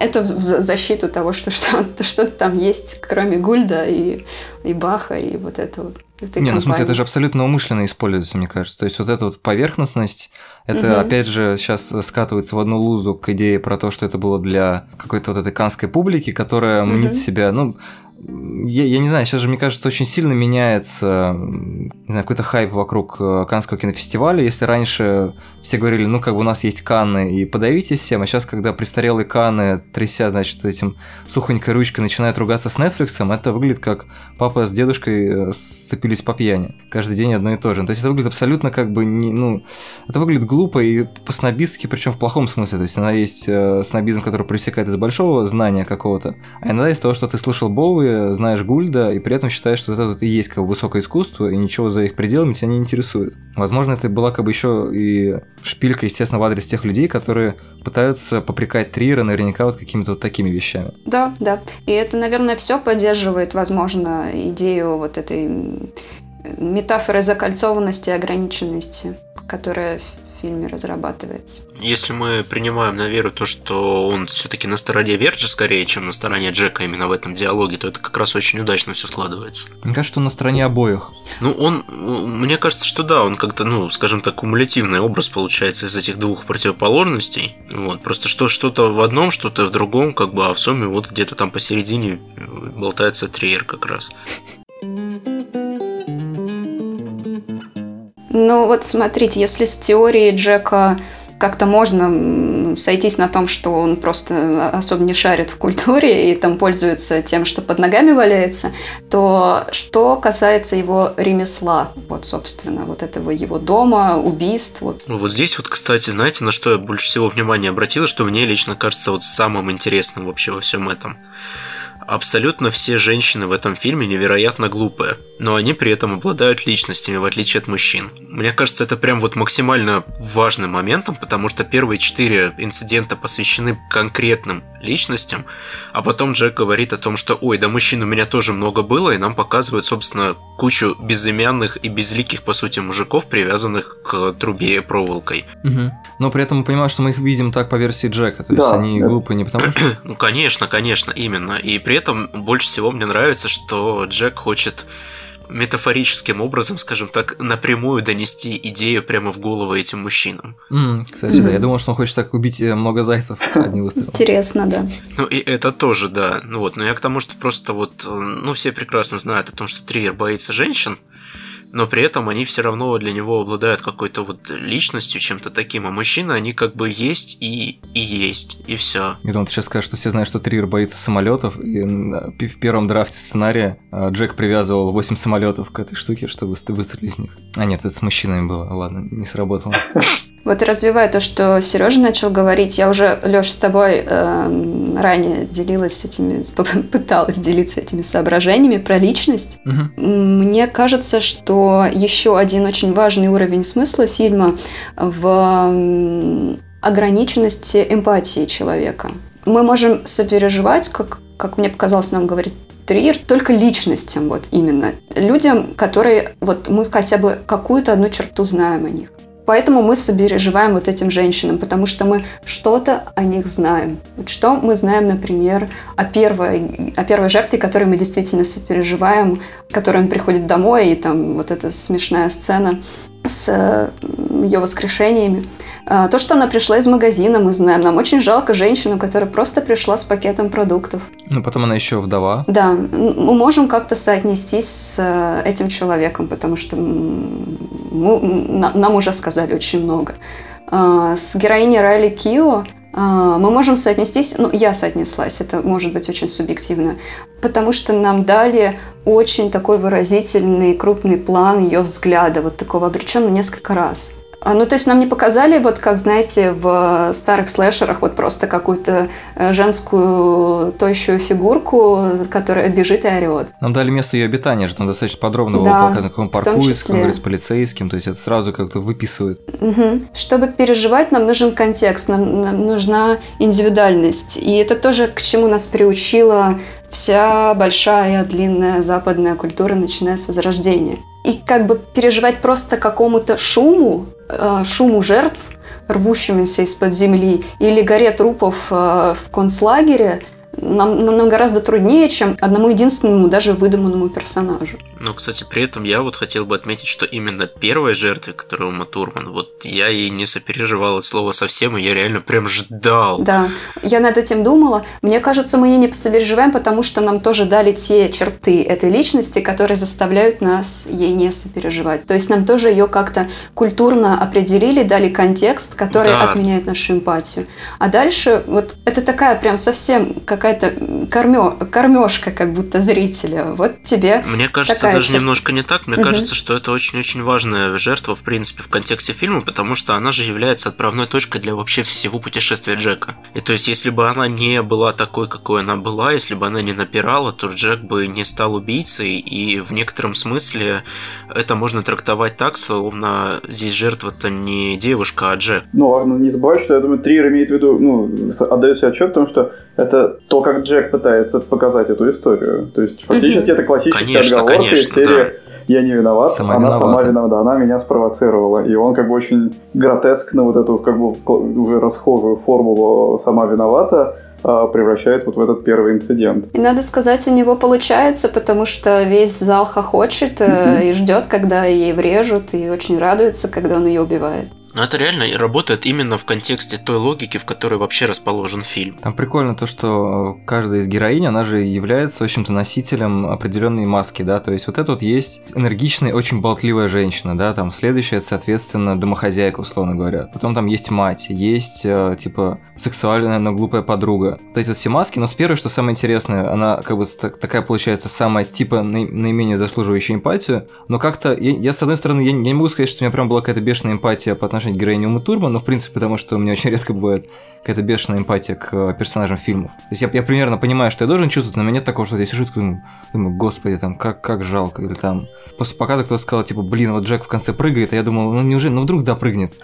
Это в защиту того, что что-то, что там есть, кроме Гульда и, и Баха, и вот этого этой Не, ну в смысле, это же абсолютно умышленно используется, мне кажется. То есть вот эта вот поверхностность, это угу. опять же сейчас скатывается в одну лузу к идее про то, что это было для какой-то вот этой канской публики, которая угу. мнит себя, ну, я, я не знаю, сейчас же, мне кажется, очень сильно меняется, не знаю, какой-то хайп вокруг э, Канского кинофестиваля. Если раньше все говорили, ну, как бы у нас есть Канны, и подавите всем, а сейчас, когда престарелые Канны, тряся, значит, этим сухонькой ручкой, начинают ругаться с Netflix, это выглядит как папа с дедушкой э, сцепились по пьяни. Каждый день одно и то же. То есть это выглядит абсолютно как бы, не, ну, это выглядит глупо и по-снобистски, причем в плохом смысле. То есть она есть э, снобизм, который пресекает из большого знания какого-то, а иногда из того, что ты слышал Боуи, знаешь Гульда, и при этом считаешь, что это и есть как бы высокое искусство, и ничего за их пределами тебя не интересует. Возможно, это была как бы еще и шпилька, естественно, в адрес тех людей, которые пытаются попрекать Триера наверняка вот какими-то вот такими вещами. Да, да. И это, наверное, все поддерживает, возможно, идею вот этой метафоры закольцованности и ограниченности, которая фильме разрабатывается. Если мы принимаем на веру то, что он все-таки на стороне Верджи скорее, чем на стороне Джека именно в этом диалоге, то это как раз очень удачно все складывается. Мне кажется, что на стороне обоих. Ну, он, мне кажется, что да, он как-то, ну, скажем так, кумулятивный образ получается из этих двух противоположностей. Вот, просто что что-то в одном, что-то в другом, как бы, а в сумме вот где-то там посередине болтается триер как раз. Ну вот смотрите, если с теорией Джека как-то можно сойтись на том, что он просто особо не шарит в культуре и там пользуется тем, что под ногами валяется, то что касается его ремесла, вот, собственно, вот этого его дома, убийств. Вот. Ну, вот здесь вот, кстати, знаете, на что я больше всего внимания обратила, что мне лично кажется вот самым интересным вообще во всем этом – Абсолютно все женщины в этом фильме невероятно глупые, но они при этом обладают личностями, в отличие от мужчин. Мне кажется, это прям вот максимально важным моментом, потому что первые четыре инцидента посвящены конкретным личностям, а потом Джек говорит о том, что «Ой, да мужчин у меня тоже много было», и нам показывают, собственно, кучу безымянных и безликих, по сути, мужиков, привязанных к трубе проволокой. Угу. Но при этом мы понимаем, что мы их видим так по версии Джека, то есть да, они да. глупые не потому что... ну, конечно, конечно, именно. И при этом больше всего мне нравится, что Джек хочет метафорическим образом, скажем так, напрямую донести идею прямо в голову этим мужчинам. Mm, кстати, mm-hmm. да, я думал, что он хочет так убить э, много зайцев одним выстрелом. Интересно, да. Ну и это тоже, да. Ну вот, но я к тому, что просто вот, э, ну все прекрасно знают о том, что Триер боится женщин, но при этом они все равно для него обладают какой-то вот личностью, чем-то таким. А мужчины, они как бы есть и, и есть, и все. Я думал, ты сейчас скажешь, что все знают, что Триер боится самолетов, и в первом драфте сценария а, Джек привязывал 8 самолетов к этой штуке, чтобы выстрелить из них. А нет, это с мужчинами было. Ладно, не сработало. Вот развивая то, что Сережа начал говорить, я уже, Леша, с тобой э, ранее делилась этими, пыталась делиться этими соображениями про личность. Угу. Мне кажется, что еще один очень важный уровень смысла фильма в ограниченности эмпатии человека. Мы можем сопереживать, как, как мне показалось, нам говорит Триер только личностям, вот именно. Людям, которые, вот мы хотя бы какую-то одну черту знаем о них. Поэтому мы сопереживаем вот этим женщинам, потому что мы что-то о них знаем. Вот что мы знаем, например, о первой, о первой жертве, которой мы действительно сопереживаем, которой он приходит домой, и там вот эта смешная сцена с ее воскрешениями. А, то, что она пришла из магазина, мы знаем. Нам очень жалко женщину, которая просто пришла с пакетом продуктов. Ну, потом она еще вдова. Да, мы можем как-то соотнестись с э, этим человеком, потому что мы, нам уже сказали очень много. А, с героиней Райли Кио а, мы можем соотнестись, ну, я соотнеслась, это может быть очень субъективно, потому что нам дали очень такой выразительный крупный план ее взгляда, вот такого обреченного несколько раз. А, ну, то есть нам не показали, вот как, знаете, в старых слэшерах, вот просто какую-то э, женскую тощую фигурку, которая бежит и орет. Нам дали место ее обитания, что там достаточно подробно да, было показано, как он паркуется, как он говорит с полицейским, то есть это сразу как-то выписывает. Угу. Чтобы переживать, нам нужен контекст, нам, нам нужна индивидуальность. И это тоже к чему нас приучила вся большая длинная западная культура, начиная с Возрождения. И как бы переживать просто какому-то шуму, э, шуму жертв, рвущимся из-под земли, или горе трупов э, в концлагере – нам, нам гораздо труднее, чем одному единственному, даже выдуманному персонажу. Ну, кстати, при этом я вот хотел бы отметить, что именно первой жертве, которая Ума Турман, вот я ей не сопереживал от слова совсем, и я реально прям ждал. Да, я над этим думала. Мне кажется, мы ей не сопереживаем, потому что нам тоже дали те черты этой личности, которые заставляют нас ей не сопереживать. То есть нам тоже ее как-то культурно определили, дали контекст, который да. отменяет нашу эмпатию. А дальше вот это такая прям совсем какая какая-то кормё, кормежка как будто зрителя. Вот тебе Мне кажется, даже черта. немножко не так. Мне угу. кажется, что это очень-очень важная жертва, в принципе, в контексте фильма, потому что она же является отправной точкой для вообще всего путешествия Джека. И то есть, если бы она не была такой, какой она была, если бы она не напирала, то Джек бы не стал убийцей, и в некотором смысле это можно трактовать так, словно здесь жертва-то не девушка, а Джек. Ну, ладно, не забывай, что я думаю, Триер имеет в виду, ну, отдает себе отчет, потому что это то, как Джек пытается показать эту историю. То есть фактически это классическая конечно, отговорка конечно, из серии да. «Я не виноват, сама она виновата. сама виновата, она меня спровоцировала». И он как бы очень гротескно вот эту как бы уже расхожую формулу «сама виновата» а, превращает вот в этот первый инцидент. И надо сказать, у него получается, потому что весь зал хохочет mm-hmm. и ждет, когда ей врежут, и очень радуется, когда он ее убивает. Но это реально работает именно в контексте той логики, в которой вообще расположен фильм. Там прикольно то, что каждая из героинь, она же является, в общем-то, носителем определенной маски, да, то есть вот это вот есть энергичная, очень болтливая женщина, да, там следующая, соответственно, домохозяйка, условно говоря. Потом там есть мать, есть, э, типа, сексуальная, но глупая подруга. Вот эти вот все маски, но с первой, что самое интересное, она как бы такая получается самая, типа, наименее заслуживающая эмпатию, но как-то, я, я, с одной стороны, я, я не могу сказать, что у меня прям была какая-то бешеная эмпатия по отношению героине Умы Турман, но в принципе потому, что у меня очень редко бывает какая-то бешеная эмпатия к э, персонажам фильмов. То есть я, я примерно понимаю, что я должен чувствовать, но у меня нет такого, что я сижу и думаю, думаю, господи, там, как, как жалко, или там... После показа кто-то сказал, типа, блин, вот Джек в конце прыгает, а я думал, ну неужели, ну вдруг да прыгнет.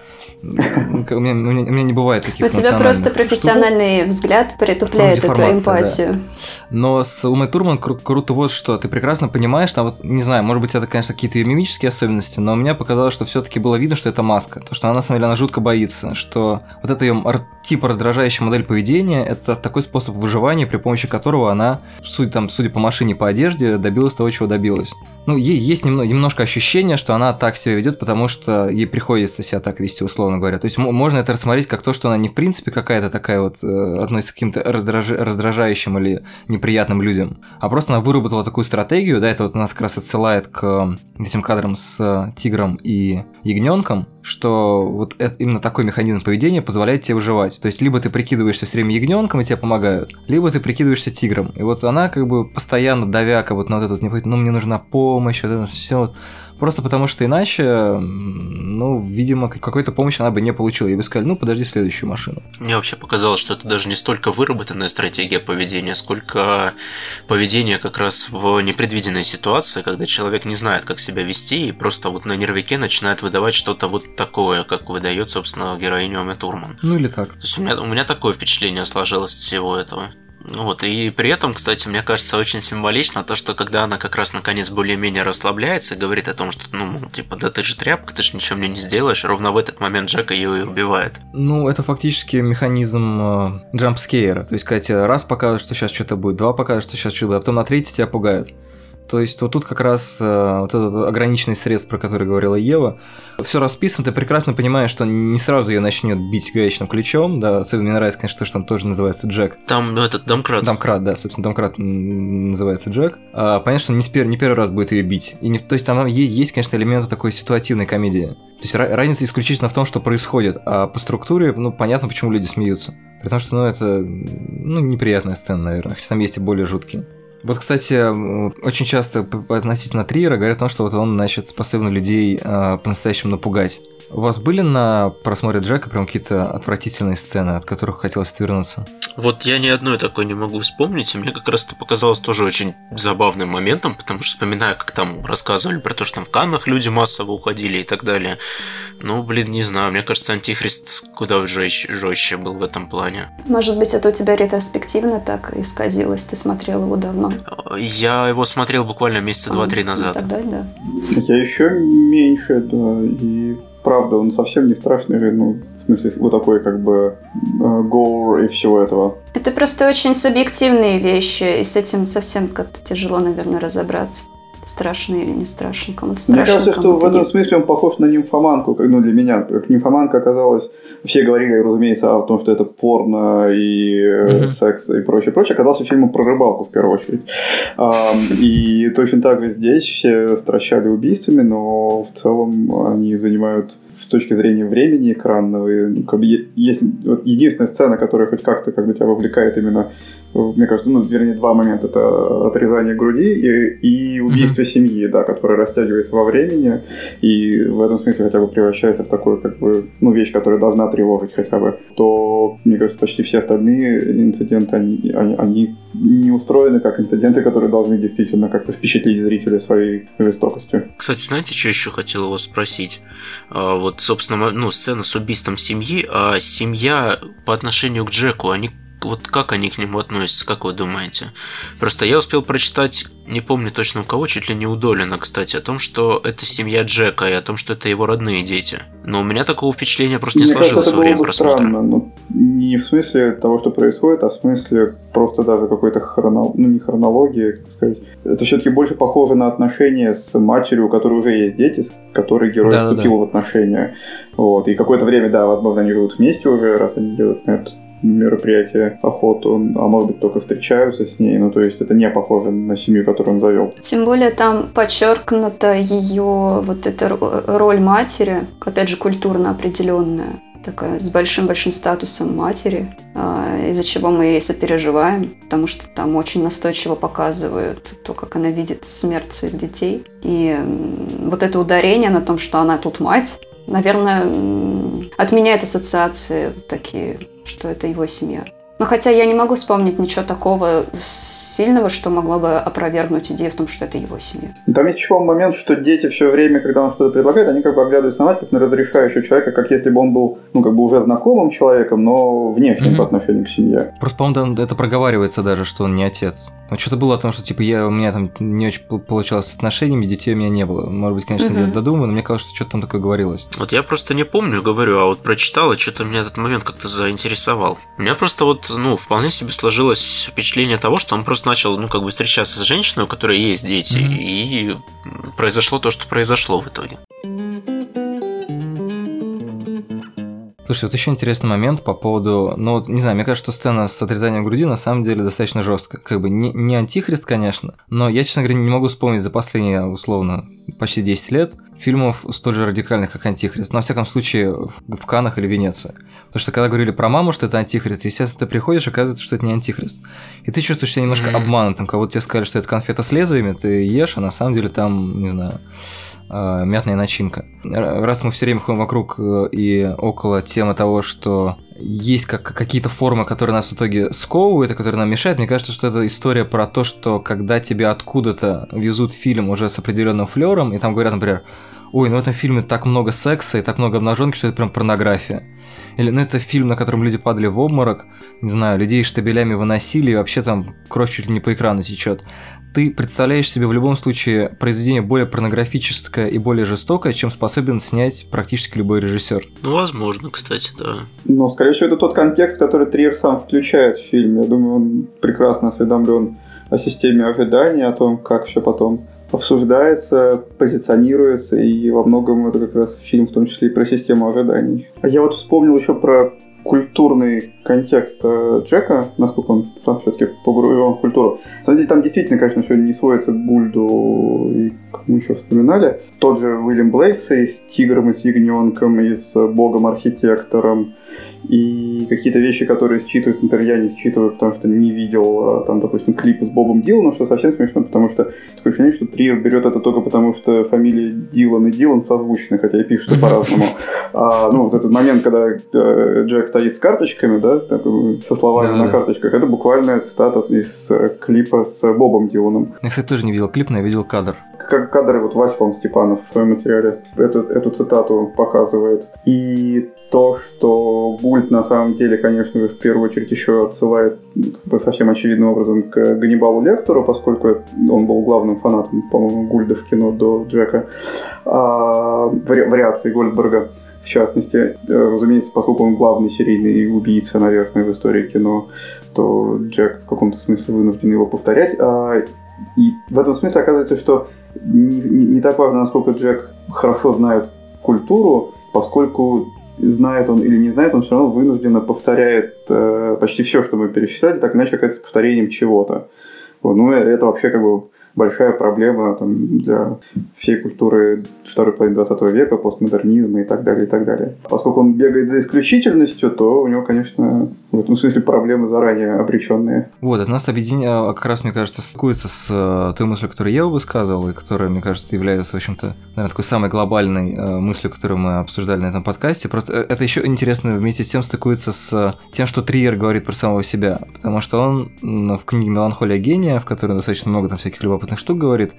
У меня, у, меня, у меня не бывает таких У тебя просто профессиональный штук. взгляд притупляет эту эмпатию. Да. Но с Умой Турман кру- круто вот что, ты прекрасно понимаешь, там вот, не знаю, может быть, это, конечно, какие-то мимические особенности, но у меня показалось, что все-таки было видно, что это маска. То, что она, на самом деле, она жутко боится, что вот эта ее типа раздражающая модель поведения, это такой способ выживания, при помощи которого она, судя, там, судя по машине, по одежде, добилась того, чего добилась. Ну, есть немного, немножко ощущение, что она так себя ведет, потому что ей приходится себя так вести, условно говоря. То есть можно это рассмотреть как то, что она не в принципе какая-то такая вот э, относится к каким-то раздраж... раздражающим или неприятным людям, а просто она выработала такую стратегию, да, это вот нас как раз отсылает к этим кадрам с тигром и ягненком, что вот это, именно такой механизм поведения позволяет тебе выживать. То есть либо ты прикидываешься все время ягненком и тебе помогают, либо ты прикидываешься тигром. И вот она как бы постоянно давя как вот на вот этот, ну мне нужна помощь, вот это все Просто потому что иначе, ну, видимо, какой-то помощи она бы не получила. И бы сказали, ну, подожди следующую машину. Мне вообще показалось, что это даже не столько выработанная стратегия поведения, сколько поведение как раз в непредвиденной ситуации, когда человек не знает, как себя вести, и просто вот на нервике начинает выдавать что-то вот такое, как выдает, собственно, героиню Ами Турман. Ну или так. То есть у меня, у меня такое впечатление сложилось от всего этого. Вот, и при этом, кстати, мне кажется очень символично то, что когда она как раз наконец более-менее расслабляется и говорит о том, что, ну, типа, да ты же тряпка, ты же ничего мне не сделаешь, ровно в этот момент Джека ее и убивает. Ну, это фактически механизм э, джампскейра, то есть, когда тебе раз покажут, что сейчас что-то будет, два покажут, что сейчас что-то будет, а потом на третий тебя пугают. То есть вот тут как раз э, вот этот ограниченный средств, про который говорила Ева, все расписано, ты прекрасно понимаешь, что не сразу ее начнет бить гаечным ключом, да, особенно мне нравится, конечно, то, что он тоже называется Джек. Там этот домкрат. Домкрат, да, собственно, домкрат называется Джек. А, понятно, что он не, спер, не первый раз будет ее бить. И не, то есть там есть, конечно, элементы такой ситуативной комедии. То есть разница исключительно в том, что происходит, а по структуре, ну, понятно, почему люди смеются. При том, что, ну, это, ну, неприятная сцена, наверное, хотя там есть и более жуткие. Вот, кстати, очень часто относительно Триера говорят о том, что вот он, значит, способен людей э, по-настоящему напугать. У вас были на просмотре Джека прям какие-то отвратительные сцены, от которых хотелось отвернуться? Вот я ни одной такой не могу вспомнить, и мне как раз это показалось тоже очень забавным моментом, потому что вспоминаю, как там рассказывали про то, что там в Каннах люди массово уходили и так далее. Ну, блин, не знаю, мне кажется, Антихрист куда жестче, жестче был в этом плане. Может быть, это у тебя ретроспективно так исказилось, ты смотрел его давно? Я его смотрел буквально месяца а, два-три назад. Тогда да. Я еще меньше, да, и правда, он совсем не страшный же, ну, в смысле, вот такой как бы гоур и всего этого. Это просто очень субъективные вещи, и с этим совсем как-то тяжело, наверное, разобраться страшный или не страшный, кому-то страшно. Мне кажется, что в этом нет. смысле он похож на нимфоманку, ну, для меня. Как нимфоманка оказалась... Все говорили, разумеется, о том, что это порно и mm-hmm. секс и прочее, прочее. Оказался фильмом про рыбалку, в первую очередь. И точно так же здесь все стращали убийствами, но в целом они занимают с точки зрения времени экранного, и, как бы, вот единственная сцена, которая хоть как-то как бы тебя вовлекает именно мне кажется, ну, вернее, два момента. Это отрезание груди и, и убийство mm-hmm. семьи, да, которое растягивается во времени и в этом смысле хотя бы превращается в такую, как бы, ну, вещь, которая должна тревожить хотя бы, то, мне кажется, почти все остальные инциденты, они, они, они не устроены как инциденты, которые должны действительно как-то впечатлить зрителя своей жестокостью. Кстати, знаете, что еще хотел вас спросить? А, вот, собственно, ну, сцена с убийством семьи, а семья по отношению к Джеку, они вот как они к нему относятся, как вы думаете? Просто я успел прочитать, не помню точно у кого, чуть ли не у Долина, кстати, о том, что это семья Джека и о том, что это его родные дети. Но у меня такого впечатления просто не Мне сложилось кажется, во время просмотра. Странно, но не в смысле того, что происходит, а в смысле просто даже какой-то хронологии, ну не хронологии, как сказать. Это все-таки больше похоже на отношения с матерью, у которой уже есть дети, с которой герой да, вступил да, да. в отношения. Вот. И какое-то время, да, возможно, они живут вместе уже, раз они делают на этот мероприятие охоту, а может быть только встречаются с ней, ну то есть это не похоже на семью, которую он завел. Тем более там подчеркнута ее вот эта роль матери, опять же культурно определенная такая с большим-большим статусом матери, а, из-за чего мы ей сопереживаем, потому что там очень настойчиво показывают то, как она видит смерть своих детей. И вот это ударение на том, что она тут мать, наверное, отменяет ассоциации такие, что это его семья. Но хотя я не могу вспомнить ничего такого сильного, что могло бы опровергнуть идею в том, что это его семья. Там есть еще момент, что дети все время, когда он что-то предлагает, они как бы оглядываются на мать, как на разрешающего человека, как если бы он был, ну, как бы уже знакомым человеком, но внешним mm-hmm. по отношению к семье. Просто, по-моему, это проговаривается даже, что он не отец. Ну, что-то было о том, что, типа, я, у меня там не очень получалось с отношениями, детей у меня не было. Может быть, конечно, mm-hmm. я додумаю, но мне кажется, что что-то там такое говорилось. Вот я просто не помню, говорю, а вот прочитал, и что-то меня этот момент как-то заинтересовал. У меня просто вот, ну, вполне себе сложилось впечатление того, что он просто начал, ну, как бы встречаться с женщиной, у которой есть дети, mm-hmm. и произошло то, что произошло в итоге. Слушай, вот еще интересный момент по поводу, ну вот, не знаю, мне кажется, что сцена с отрезанием груди на самом деле достаточно жесткая. Как бы не, не антихрист, конечно, но я, честно говоря, не могу вспомнить за последние, условно, почти 10 лет фильмов столь же радикальных, как антихрист. Но, во всяком случае, в, в Канах или Венеции. Потому что когда говорили про маму, что это антихрист, естественно, ты приходишь, оказывается, что это не антихрист. И ты чувствуешь себя немножко mm-hmm. обманутым, как будто тебе сказали, что это конфета с лезвиями, ты ешь, а на самом деле там, не знаю, э, мятная начинка. Раз мы все время ходим вокруг э, и около темы того, что есть как, какие-то формы, которые нас в итоге сковывают и которые нам мешают, мне кажется, что это история про то, что когда тебе откуда-то везут фильм уже с определенным флером, и там говорят, например, ой, ну в этом фильме так много секса и так много обнаженки, что это прям порнография. Или, ну, это фильм, на котором люди падали в обморок, не знаю, людей штабелями выносили, и вообще там кровь чуть ли не по экрану течет ты представляешь себе в любом случае произведение более порнографическое и более жестокое, чем способен снять практически любой режиссер. Ну, возможно, кстати, да. Но, скорее всего, это тот контекст, который Триер сам включает в фильм. Я думаю, он прекрасно осведомлен о системе ожидания, о том, как все потом обсуждается, позиционируется, и во многом это как раз фильм, в том числе и про систему ожиданий. А я вот вспомнил еще про культурный контекст э, Джека, насколько он сам все-таки погружен в культуру. На самом деле, там действительно, конечно, все не сводится к Гульду и как мы еще вспоминали. Тот же Уильям Блейкс и с Тигром, и с Ягненком, и с Богом-архитектором, и какие-то вещи, которые считываются, например, я не считываю, потому что не видел, а, там, допустим, клипы с Бобом Диланом, что совсем смешно, потому что такое ощущение, что Трио берет это только потому, что фамилии Дилан и Дилан созвучны, хотя и пишут по-разному. А, ну, вот этот момент, когда э, Джек стоит с карточками, да, со словами да, на да. карточках, это буквально цитата из э, клипа с Бобом Диланом. Я, кстати, тоже не видел клип, но я видел кадр. Как кадры вот Вася, по Степанов в своем материале эту, эту цитату показывает. И то, что Гульт на самом деле, конечно же, в первую очередь еще отсылает совсем очевидным образом к Ганнибалу Лектору, поскольку он был главным фанатом, по-моему, Гульда в кино до Джека, а, вариации Гольдберга в частности. Э, разумеется, поскольку он главный серийный убийца, наверное, в истории кино, то Джек в каком-то смысле вынужден его повторять. А, и в этом смысле оказывается, что не, не, не так важно, насколько Джек хорошо знает культуру, поскольку знает он или не знает, он все равно вынужденно повторяет э, почти все, что мы перечисляли, так иначе оказывается повторением чего-то. Вот, ну, это вообще как бы большая проблема там, для всей культуры второй половины 20 века, постмодернизма и так далее, и так далее. Поскольку он бегает за исключительностью, то у него, конечно, в этом смысле проблемы заранее обреченные. Вот, это нас объединяет, а, как раз, мне кажется, стыкуется с э, той мыслью, которую я высказывал, и которая, мне кажется, является, в общем-то, наверное, такой самой глобальной э, мыслью, которую мы обсуждали на этом подкасте. Просто э, это еще интересно вместе с тем стыкуется с тем, что Триер говорит про самого себя, потому что он в книге «Меланхолия гения», в которой достаточно много там всяких любопытных любопытных штук говорит.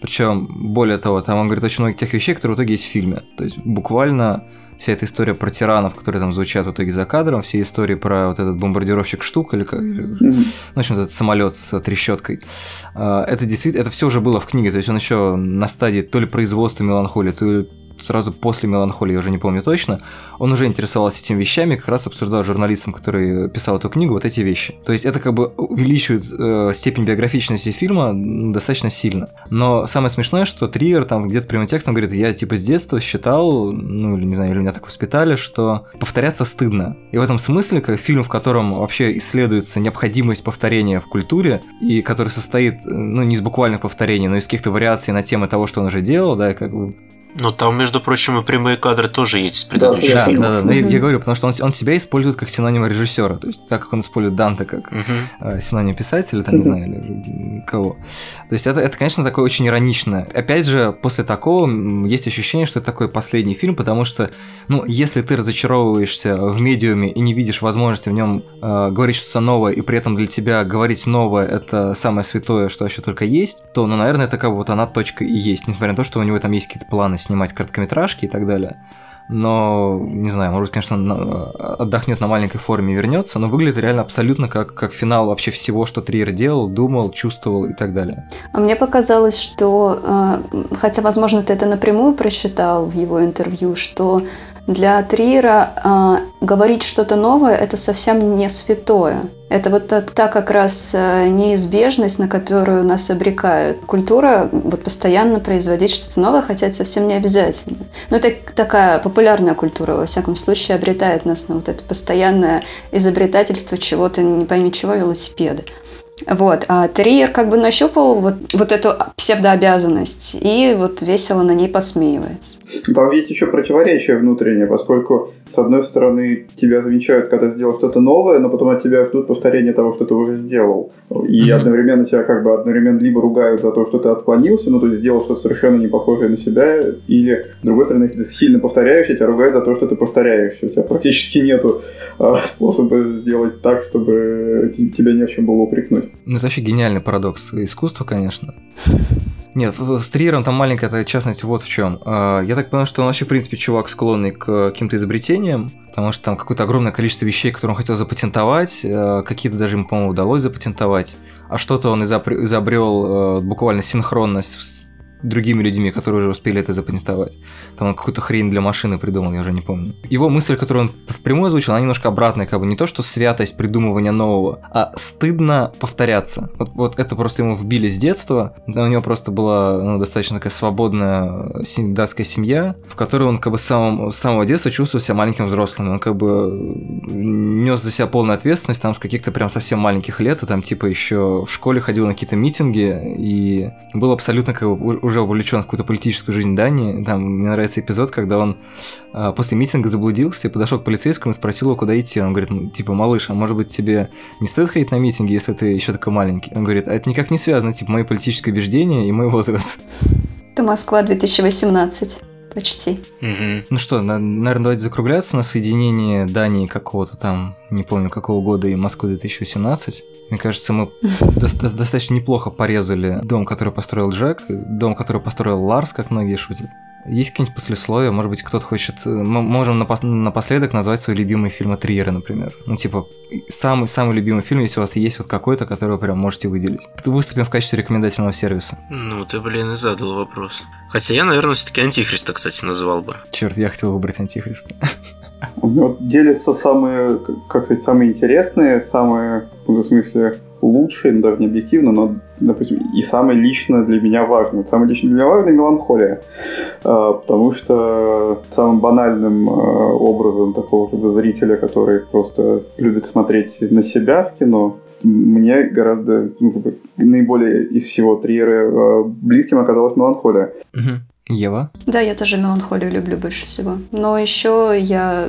Причем, более того, там он говорит очень много тех вещей, которые в итоге есть в фильме. То есть буквально вся эта история про тиранов, которые там звучат в итоге за кадром, все истории про вот этот бомбардировщик штук или, или mm-hmm. в общем, этот самолет с трещоткой. А, это действительно, это все уже было в книге, то есть он еще на стадии то ли производства меланхолии, то ли сразу после «Меланхолии», я уже не помню точно, он уже интересовался этими вещами, как раз обсуждал с журналистом, который писал эту книгу, вот эти вещи. То есть это как бы увеличивает э, степень биографичности фильма достаточно сильно. Но самое смешное, что Триер там где-то прямым текстом говорит, я типа с детства считал, ну или не знаю, или меня так воспитали, что повторяться стыдно. И в этом смысле, как фильм, в котором вообще исследуется необходимость повторения в культуре, и который состоит, ну не из буквальных повторений, но из каких-то вариаций на темы того, что он уже делал, да, как бы ну, там, между прочим, и прямые кадры тоже есть из предыдущих да, фильмов. Да, да, да. Я, я говорю, потому что он, он себя использует как синоним режиссера. То есть, так как он использует Данте как uh-huh. синоним писателя, там, не знаю, или кого. То есть, это, это, конечно, такое очень ироничное. Опять же, после такого есть ощущение, что это такой последний фильм, потому что, ну, если ты разочаровываешься в медиуме и не видишь возможности в нем э, говорить что-то новое, и при этом для тебя говорить новое это самое святое, что вообще только есть, то, ну, наверное, это как бы вот она точка и есть, несмотря на то, что у него там есть какие-то планы снимать короткометражки и так далее. Но, не знаю, может конечно, он отдохнет на маленькой форме и вернется, но выглядит реально абсолютно как, как финал вообще всего, что Триер делал, думал, чувствовал и так далее. А мне показалось, что, э, хотя, возможно, ты это напрямую прочитал в его интервью, что для Триера э, говорить что-то новое – это совсем не святое. Это вот та, та как раз э, неизбежность, на которую нас обрекают. Культура вот постоянно производить что-то новое, хотя это совсем не обязательно. Но это такая популярная культура, во всяком случае, обретает нас на вот это постоянное изобретательство чего-то, не пойми чего, велосипеда. Вот, а Терьер как бы нащупал вот, вот эту псевдообязанность и вот весело на ней посмеивается. Там есть еще противоречие внутреннее, поскольку с одной стороны тебя замечают, когда сделал что-то новое, но потом от тебя ждут повторения того, что ты уже сделал. И mm-hmm. одновременно тебя как бы одновременно либо ругают за то, что ты отклонился, ну то есть сделал что-то совершенно не похожее на себя, или с другой стороны, если ты сильно повторяешься, тебя ругают за то, что ты повторяешься. У тебя практически нету а, способа сделать так, чтобы тебя ни в чем было упрекнуть. Ну, это вообще гениальный парадокс искусства, конечно. Нет, с Триером там маленькая эта частность вот в чем. А, я так понял, что он вообще, в принципе, чувак склонный к каким-то изобретениям, потому что там какое-то огромное количество вещей, которые он хотел запатентовать, а, какие-то даже ему, по-моему, удалось запатентовать, а что-то он изобрел а, буквально синхронность другими людьми, которые уже успели это запатентовать. Там он какую-то хрень для машины придумал, я уже не помню. Его мысль, которую он впрямую озвучил, она немножко обратная, как бы не то, что святость придумывания нового, а стыдно повторяться. Вот, вот это просто ему вбили с детства. У него просто была ну, достаточно такая свободная сем- датская семья, в которой он как бы с самого, с самого детства чувствовал себя маленьким взрослым. Он как бы нес за себя полную ответственность там с каких-то прям совсем маленьких лет, и там типа еще в школе ходил на какие-то митинги и был абсолютно как бы уже увлечен в какую-то политическую жизнь Дании. Там мне нравится эпизод, когда он а, после митинга заблудился и подошел к полицейскому и спросил его, куда идти. Он говорит, ну, типа, малыш, а может быть тебе не стоит ходить на митинги, если ты еще такой маленький? Он говорит, а это никак не связано, типа, мои политические убеждения и мой возраст. Это Москва 2018 почти. Угу. Ну что, на, наверное, давайте закругляться на соединение Дании какого-то там, не помню какого года, и Москвы 2018. Мне кажется, мы до достаточно неплохо порезали дом, который построил Джек, дом, который построил Ларс, как многие шутят. Есть какие-нибудь послесловия? Может быть, кто-то хочет... Э, мы можем напос... напоследок назвать свои любимые фильмы Триера, например. Ну, типа, самый-самый любимый фильм, если у вас есть вот какой-то, который вы прям можете выделить. Выступим в качестве рекомендательного сервиса. Ну, ты, блин, и задал вопрос. Хотя я, наверное, все-таки Антихриста, кстати, называл бы. Черт, я хотел выбрать Антихриста. Меня делятся самые, как сказать, самые интересные, самые, в смысле, лучшие, ну, даже не объективно, но, допустим, и самое лично для меня важное. Самое лично для меня важное – меланхолия. А, потому что самым банальным а, образом такого как бы, зрителя, который просто любит смотреть на себя в кино, мне гораздо ну, как бы, наиболее из всего Триера а, близким оказалась меланхолия. Угу. Ева? Да, я тоже меланхолию люблю больше всего. Но еще я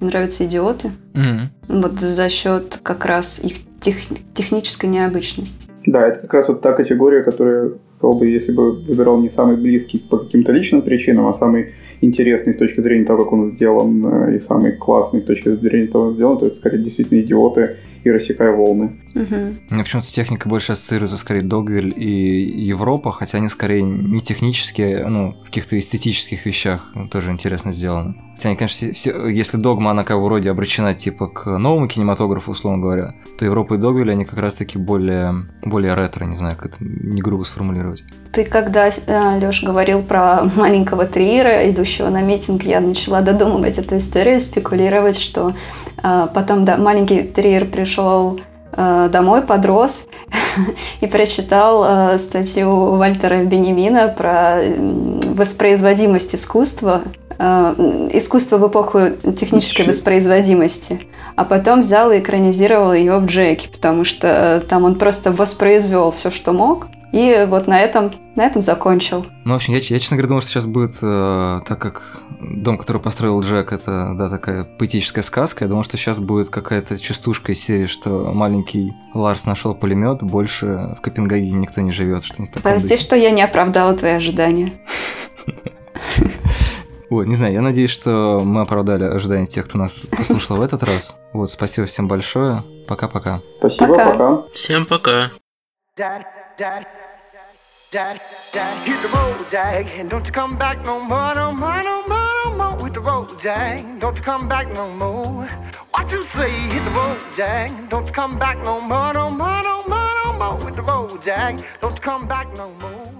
нравятся идиоты. Mm-hmm. Вот за счет как раз их тех, технической необычности. Да, это как раз вот та категория, которая, бы, если бы выбирал не самый близкий по каким-то личным причинам, а самый интересный с точки зрения того, как он сделан, э, и самый классный с точки зрения того, как он сделан, то это скорее действительно идиоты и рассекая волны. Угу. Мне почему-то с техникой больше ассоциируется скорее Догвиль и Европа, хотя они скорее не технические, ну, в каких-то эстетических вещах тоже интересно сделаны. Хотя они, конечно, все, если Догма, она как бы вроде обращена типа к новому кинематографу, условно говоря, то Европа и Догвиль, они как раз-таки более, более ретро, не знаю, как это не грубо сформулировать. Ты когда, э, Лёш, говорил про маленького Триера, идущего на митинг, я начала додумывать эту историю, спекулировать, что э, потом да, маленький Триер пришел э, домой, подрос и прочитал статью Вальтера Бенемина про воспроизводимость искусства, искусство в эпоху технической воспроизводимости, а потом взял и экранизировал ее в Джеке, потому что там он просто воспроизвел все, что мог, и вот на этом, на этом закончил. Ну, в общем, я, я честно говоря, думал, что сейчас будет, э, так как дом, который построил Джек, это, да, такая поэтическая сказка, я думал, что сейчас будет какая-то частушка из серии, что маленький Ларс нашел пулемет, больше в Копенгагене никто не живет, что-нибудь такое. Прости, что я не оправдала твои ожидания. Вот, не знаю, я надеюсь, что мы оправдали ожидания тех, кто нас послушал в этот раз. Вот, спасибо всем большое. Пока-пока. Спасибо, пока. пока. Всем пока. Dad, Dad, Dad, hit the road, Jack, and don't you come back no more, no more, no more, no more with the road, Jack. Don't you come back no more. What you say? Hit the road, Jack. Don't you come back no more, no more, no more, no more with the road, Jack. Don't you come back no more.